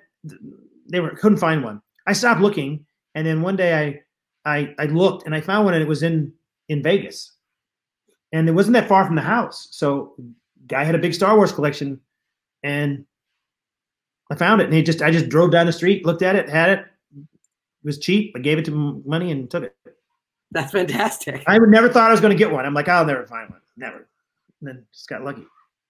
they were couldn't find one. I stopped looking, and then one day I I I looked and I found one, and it was in in Vegas, and it wasn't that far from the house. So guy had a big Star Wars collection, and I found it. And he just I just drove down the street, looked at it, had it. It was cheap. I gave it to money and took it. That's fantastic. I never thought I was going to get one. I'm like, I'll never find one. Never. And then just got lucky.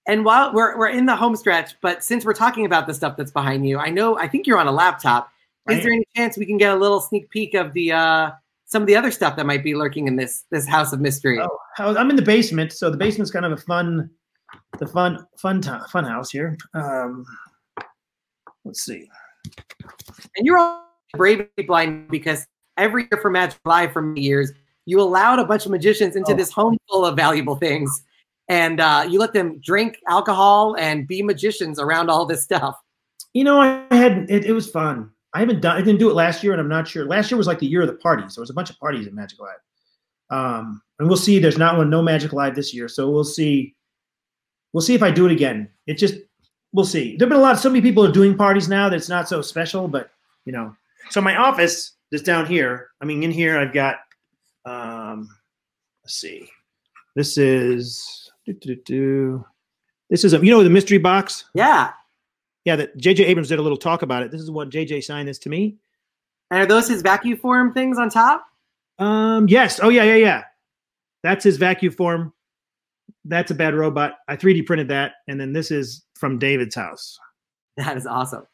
And while we're we're in the home stretch, but since we're talking about the stuff that's behind you, I know I think you're on a laptop. Is there any chance we can get a little sneak peek of the uh some of the other stuff that might be lurking in this this house of mystery? Oh, I'm in the basement, so the basement's kind of a fun, the fun, fun, ti- fun house here. Um, let's see. And you're all bravely blind because every year for Magic Live for many years, you allowed a bunch of magicians into Oh. this home full of valuable things. And uh, you let them drink alcohol and be magicians around all this stuff. You know, I had it, it was fun. I haven't done. I didn't do it last year, and I'm not sure. Last year was like the year of the parties. There was a bunch of parties at Magic Live, um, and we'll see. There's not one, no Magic Live this year, so we'll see. We'll see if I do it again. It just we'll see. There've been a lot. So many people are doing parties now that it's not so special, but you know. So my office is down here. I mean, in here I've got. Um, let's see. This is. This is a you know the mystery box. Yeah. Yeah, that JJ Abrams did a little talk about it. This is what JJ signed this to me. And are those his vacuum form things on top? Um, yes. Oh yeah, yeah, yeah. That's his vacuum form. That's a bad robot. I 3D printed that, and then this is from David's house. That is awesome.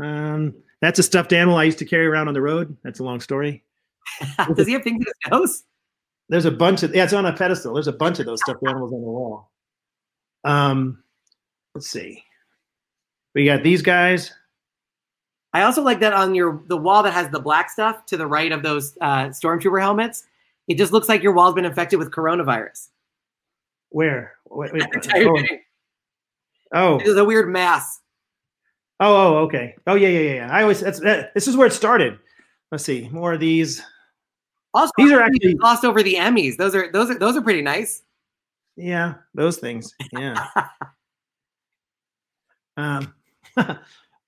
Um, that's a stuffed animal I used to carry around on the road. That's a long story. *laughs* Does he have things in his nose? There's a bunch of yeah, it's on a pedestal. There's a bunch of those stuffed animals on the wall. Um, let's see. We got these guys. I also like that on your the wall that has the black stuff to the right of those uh, stormtrooper helmets. It just looks like your wall's been infected with coronavirus. Where? Wait, wait, *laughs* oh. oh, There's a weird mass. Oh, oh, okay. Oh, yeah, yeah, yeah. yeah. I always that's that, this is where it started. Let's see more of these. Also, These are actually- glossed over the Emmys. Those are those are those are pretty nice. Yeah, those things. Yeah. *laughs* um, *laughs*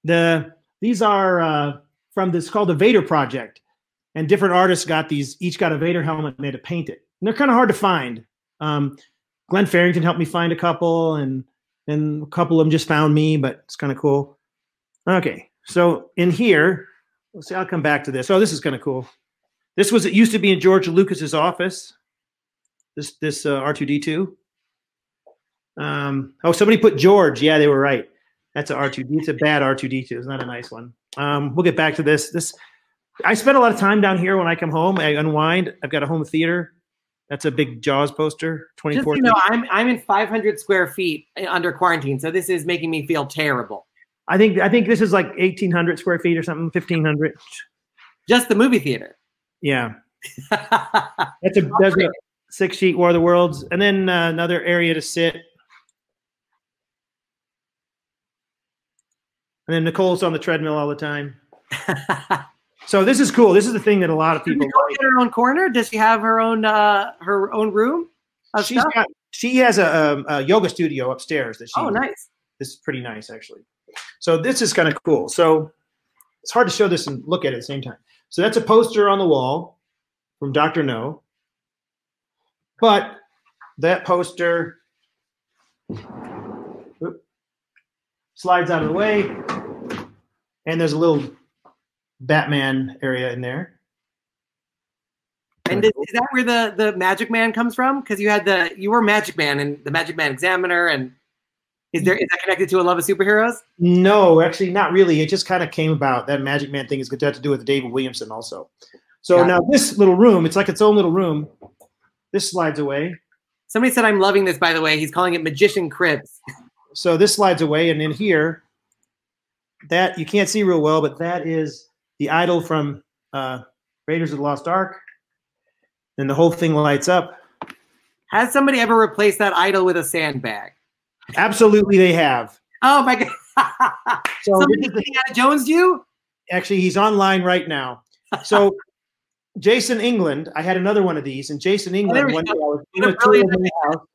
the these are uh, from this called the Vader Project, and different artists got these. Each got a Vader helmet and they had to paint it. And they're kind of hard to find. Um, Glenn Farrington helped me find a couple, and and a couple of them just found me, but it's kind of cool. Okay, so in here, let's see. I'll come back to this. Oh, this is kind of cool. This was it used to be in George Lucas's office. This this uh, R two D two. Um, oh, somebody put George. Yeah, they were right. That's a R two D. It's a bad R two D two. It's not a nice one. Um, we'll get back to this. This I spend a lot of time down here when I come home. I unwind. I've got a home theater. That's a big Jaws poster. Twenty four. You know, I'm I'm in 500 square feet under quarantine, so this is making me feel terrible. I think I think this is like eighteen hundred square feet or something. Fifteen hundred. Just the movie theater. Yeah, *laughs* that's a that's a six sheet War of the Worlds, and then uh, another area to sit. And then Nicole's on the treadmill all the time. *laughs* So this is cool. This is the thing that a lot of Does people like. get her own corner? Does she have her own uh her own room? She's stuff? got she has a, um, a yoga studio upstairs that she. oh, nice. This is pretty nice actually. So this is kind of cool. So it's hard to show this and look at it at the same time. So that's a poster on the wall from Dr. No. But that poster oop, slides out of the way, and there's a little Batman area in there. And is, is that where the the Magic Man comes from? Because you had the you were Magic Man and the Magic Man Examiner, and is there is that connected to a love of superheroes? No, actually, not really. It just kind of came about. That Magic Man thing has got to have to do with David Williamson also. So Got it. now this little room, it's like its own little room. This slides away. Somebody said I'm loving this. By the way, he's calling it Magician Cribs. So this slides away, and in here, that you can't see real well, but that is the idol from uh, Raiders of the Lost Ark. And the whole thing lights up. Has somebody ever replaced that idol with a sandbag? Absolutely, they have. Oh my god! *laughs* So somebody Indiana Jones you? actually he's online right now. So *laughs* Jason England, I had another one of these, and Jason oh, England we one day I was giving a tour of my house.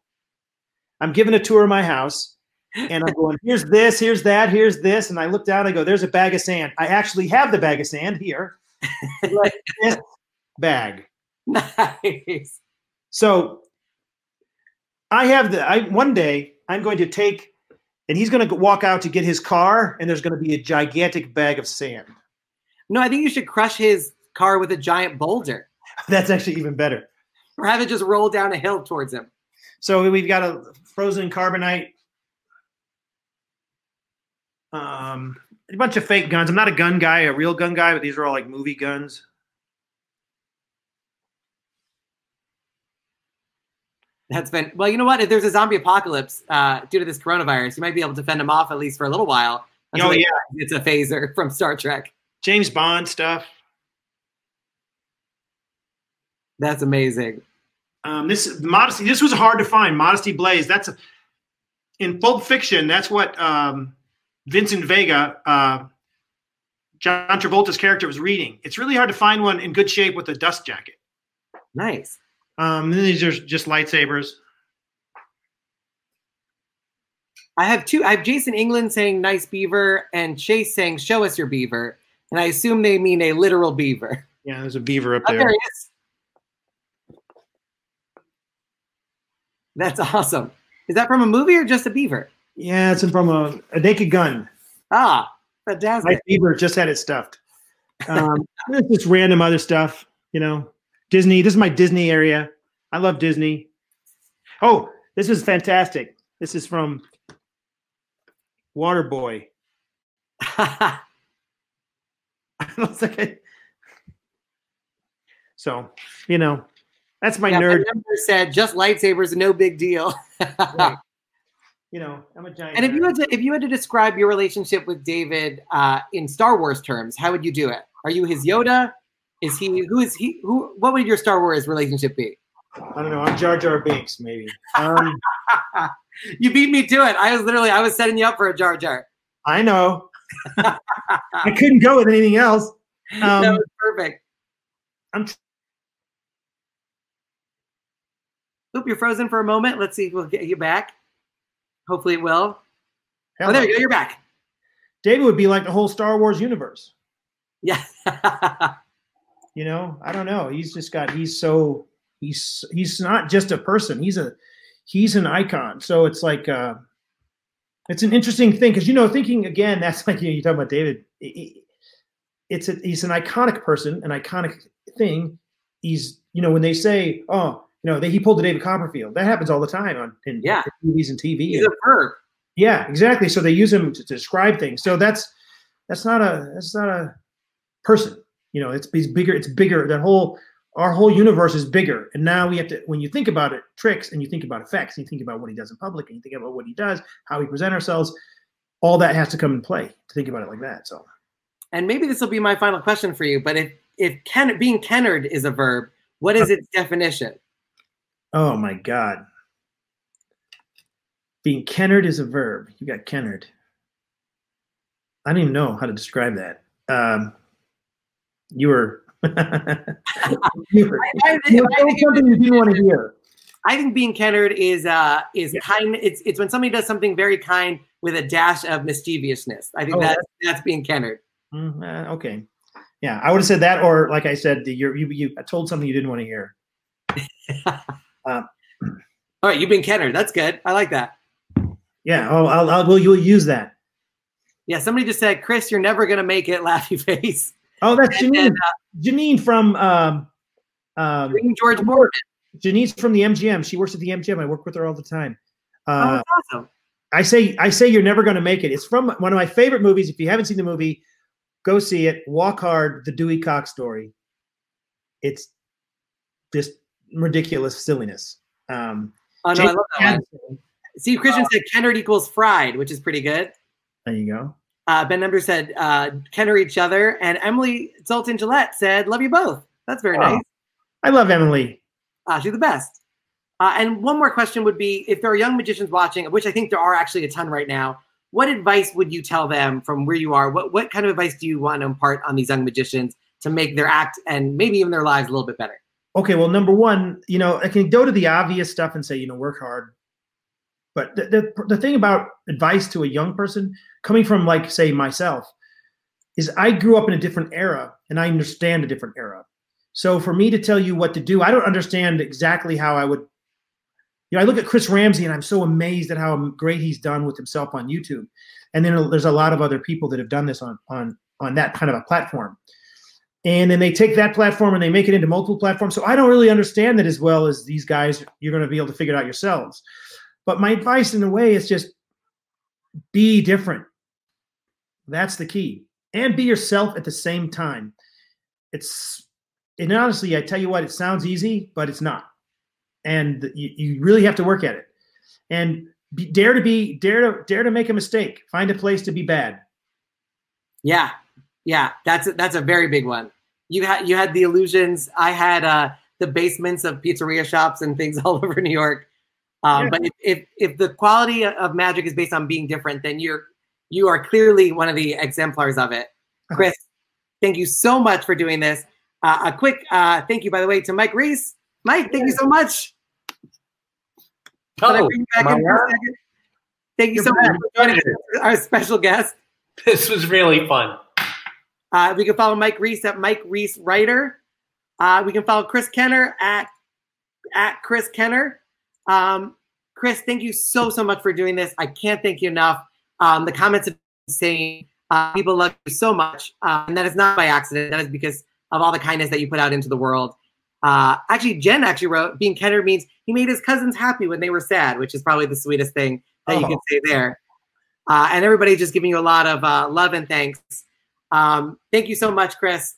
I'm giving a tour of my house, and I'm going, here's this, here's that, here's this, and I look down, I go, there's a bag of sand. I actually have the bag of sand here, *laughs* like this bag. Nice. So I have the I one day I'm going to take and he's going to walk out to get his car, and there's going to be a gigantic bag of sand. No, I think you should crush his car with a giant boulder *laughs* That's actually even better. or have it just roll down a hill towards him. So we've got a frozen carbonite, um, a bunch of fake guns. I'm not a gun guy, a real gun guy, but these are all like movie guns. That's been well. You know what? If there's a zombie apocalypse uh, due to this coronavirus, you might be able to fend them off at least for a little while. Oh, yeah. It's a phaser *laughs* from Star Trek. James Bond stuff. That's amazing. Um, this modesty. This was hard to find. Modesty Blaise. That's a, in Pulp Fiction. That's what um, Vincent Vega, uh, John Travolta's character, was reading. It's really hard to find one in good shape with a dust jacket. Nice. Um, then these are just lightsabers. I have two. I have Jason England saying "nice beaver" and Chase saying "show us your beaver," and I assume they mean a literal beaver. Yeah, there's a beaver up Oh, there. there he. That's awesome. Is that from a movie or just a beaver? Yeah, it's from a, a naked gun. Ah, fantastic. My beaver just had it stuffed. Um, *laughs* there's just random other stuff, you know. Disney. This is my Disney area. I love Disney. Oh, this is fantastic. This is from Waterboy. *laughs* Like so, you know, that's my Yeah, nerd. my said just lightsabers, no big deal. Right. *laughs* You know, I'm a giant. And if you had to, if you had to describe your relationship with David uh, in Star Wars terms, how would you do it? Are you his Yoda? Is he who is he? Who? What would your Star Wars relationship be? I don't know, I'm Jar Jar Binks, maybe. *laughs* Um, You beat me to it. I was literally I was setting you up for a Jar Jar. I know. *laughs* I couldn't go with anything else. that Um, was perfect. I'm Oop, you're frozen for a moment. Let's see if we'll get you back. Hopefully it will. Oh, there you go. You're back. David would be like the whole Star Wars universe. Yeah. *laughs* You know, I don't know. He's just got. He's so. He's he's not just a person. He's a he's an icon. So it's like uh, it's an interesting thing because you know, thinking again, *laughs* that's like you know, you talk about David. It's a, he's an iconic person, an iconic thing. He's you know when they say, oh, you know, they, he pulled the David Copperfield. That happens all the time on in Yeah. movies and TV. He's a verb. Yeah, exactly. So they use him to, to describe things. So that's that's not a that's not a person. You know, it's, it's bigger. It's bigger. That whole our whole universe is bigger. And now we have to when you think about it, tricks, and you think about effects, and you think about what he does in public, and you think about what he does, how we present ourselves. All that has to come in play to think about it like that. So And maybe this will be my final question for you. But if if Ken, being Kennard is a verb, what is its definition? Oh my God. Being Kennard is a verb. You got Kennard. I don't even know how to describe that. Um, you were. *laughs* you were, I, you think- something you didn't want to *laughs* hear. I think being Kennard is uh is Yeah. kind. It's it's when somebody does something very kind with a dash of mischievousness. I think Oh, that's that's being Kennard. Mm, uh, okay. Yeah, I would have said that, or like I said, you're, you you I told something you didn't want to hear. *laughs* All right, you've been Kennard. That's good. I like that. Yeah. Oh, I'll, I'll will you'll use that. Yeah, somebody just said, Chris, you're never gonna make it. Laughy face. Oh, that's And then, Janine. Janine from um, um, George Morgan. Janine's from the MGM. She works at the MGM. I work with her all the time. Oh, Uh, that's awesome. I say, I say, you're never going to make it. It's from one of my favorite movies. If you haven't seen the movie, go see it. Walk Hard: The Dewey Cox Story. It's just ridiculous silliness. Um, Oh no, I love that one. Steve Christian said Kennard equals fried, which is pretty good. There you go. Uh, ben Number said uh, Kennard each other, and Emily Zolten Jillette said love you both. That's very Wow. nice. I love Emily. Uh, she's the best. Uh, and one more question would be if there are young magicians watching, which I think there are actually a ton right now, what advice would you tell them from where you are? What, what kind of advice do you want to impart on these young magicians to make their act and maybe even their lives a little bit better? Okay, well, number one, you know, I can go to the obvious stuff and say, you know, work hard. But the, the, the thing about advice to a young person coming from, like, say, myself, is I grew up in a different era and I understand a different era. So for me to tell you what to do, I don't understand exactly how I would you know, I look at Chris Ramsay and I'm so amazed at how great he's done with himself on YouTube. And then there's a lot of other people that have done this on on on that kind of a platform. And then they take that platform and they make it into multiple platforms. So I don't really understand that as well as these guys. You're going to be able to figure it out yourselves. But my advice, in a way, is just be different. That's the key, and be yourself at the same time. It's and honestly, I tell you what, it sounds easy, but it's not. And you, you really have to work at it. And be, dare to be dare to dare to make a mistake. Find a place to be bad. Yeah. Yeah. That's a, that's a very big one. You had you had the illusions. I had uh the basements of pizzeria shops and things *laughs* all over new york um, yeah. but if, if if the quality of magic is based on being different then you're you are clearly one of the exemplars of it *laughs* chris thank you so much for doing this uh, a quick uh, thank you by the way to mike reiss mike thank yeah. you so much Oh, Thank you so much for joining us, our special guest. This was really fun. Uh, we can follow Mike Reiss at Mike Reiss Writer. Uh, we can follow Chris Kenner at at Chris Kenner. Um, Chris, thank you so so much for doing this. I can't thank you enough. Um, the comments have been saying uh, people love you so much, uh, and that is not by accident. That is because of all the kindness that you put out into the world. Uh, actually, Jen actually wrote, being Kenner means he made his cousins happy when they were sad, which is probably the sweetest thing that oh. you can say there. Uh, and everybody just giving you a lot of uh, love and thanks. Um, thank you so much, Chris.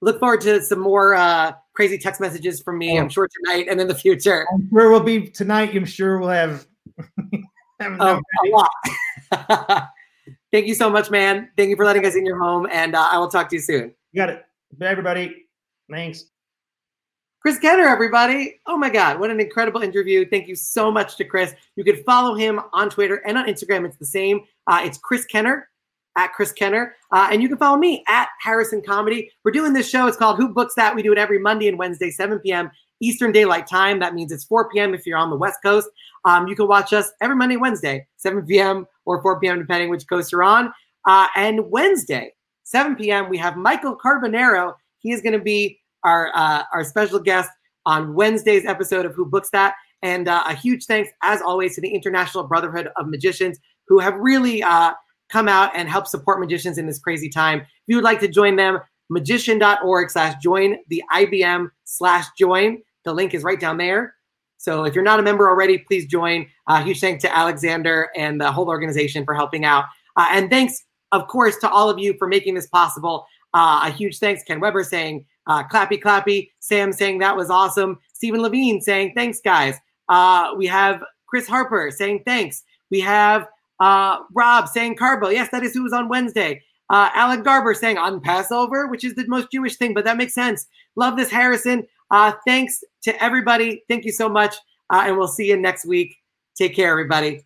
Look forward to some more uh, crazy text messages from me, oh. I'm sure, tonight and in the future. I'm sure we'll be tonight. I'm sure we'll have, *laughs* have oh, a lot. *laughs* thank you so much, man. Thank you for letting us in your home, and uh, I will talk to you soon. You got it. Bye, everybody. Thanks. Chris Kenner, everybody. Oh my God, what an incredible interview. Thank you so much to Chris. You can follow him on Twitter and on Instagram. It's the same. Uh, it's Chris Kenner at Chris Kenner. Uh, and you can follow me at Harrison Comedy. We're doing this show. It's called Who Books That? We do it every Monday and Wednesday, 7 p.m. Eastern Daylight Time. That means it's 4 p.m. if you're on the West Coast. Um, you can watch us every Monday, Wednesday, 7 p.m. or 4 p.m., depending which coast you're on. Uh, and Wednesday, 7 p.m., we have Michael Carbonaro. He is going to be our uh, our special guest on Wednesday's episode of Who Books That. And uh, a huge thanks, as always, to the International Brotherhood of Magicians, who have really uh, come out and help support magicians in this crazy time. If you would like to join them, magician.org slash join the IBM slash join. The link is right down there. So if you're not a member already, please join. Uh, huge thanks to Alexander and the whole organization for helping out. Uh, and thanks, of course, to all of you for making this possible. Uh, a huge thanks, Ken Weber saying, uh, clappy, clappy. Sam saying that was awesome. Stephen Levine saying thanks, guys. Uh, we have Chris Harper saying thanks. We have uh, Rob saying Carbo. Yes, that is who was on Wednesday. Uh, Alec Garber saying on Passover, which is the most Jewish thing, but that makes sense. Love this, Harrison. Uh, thanks to everybody. Thank you so much. Uh, and we'll see you next week. Take care, everybody.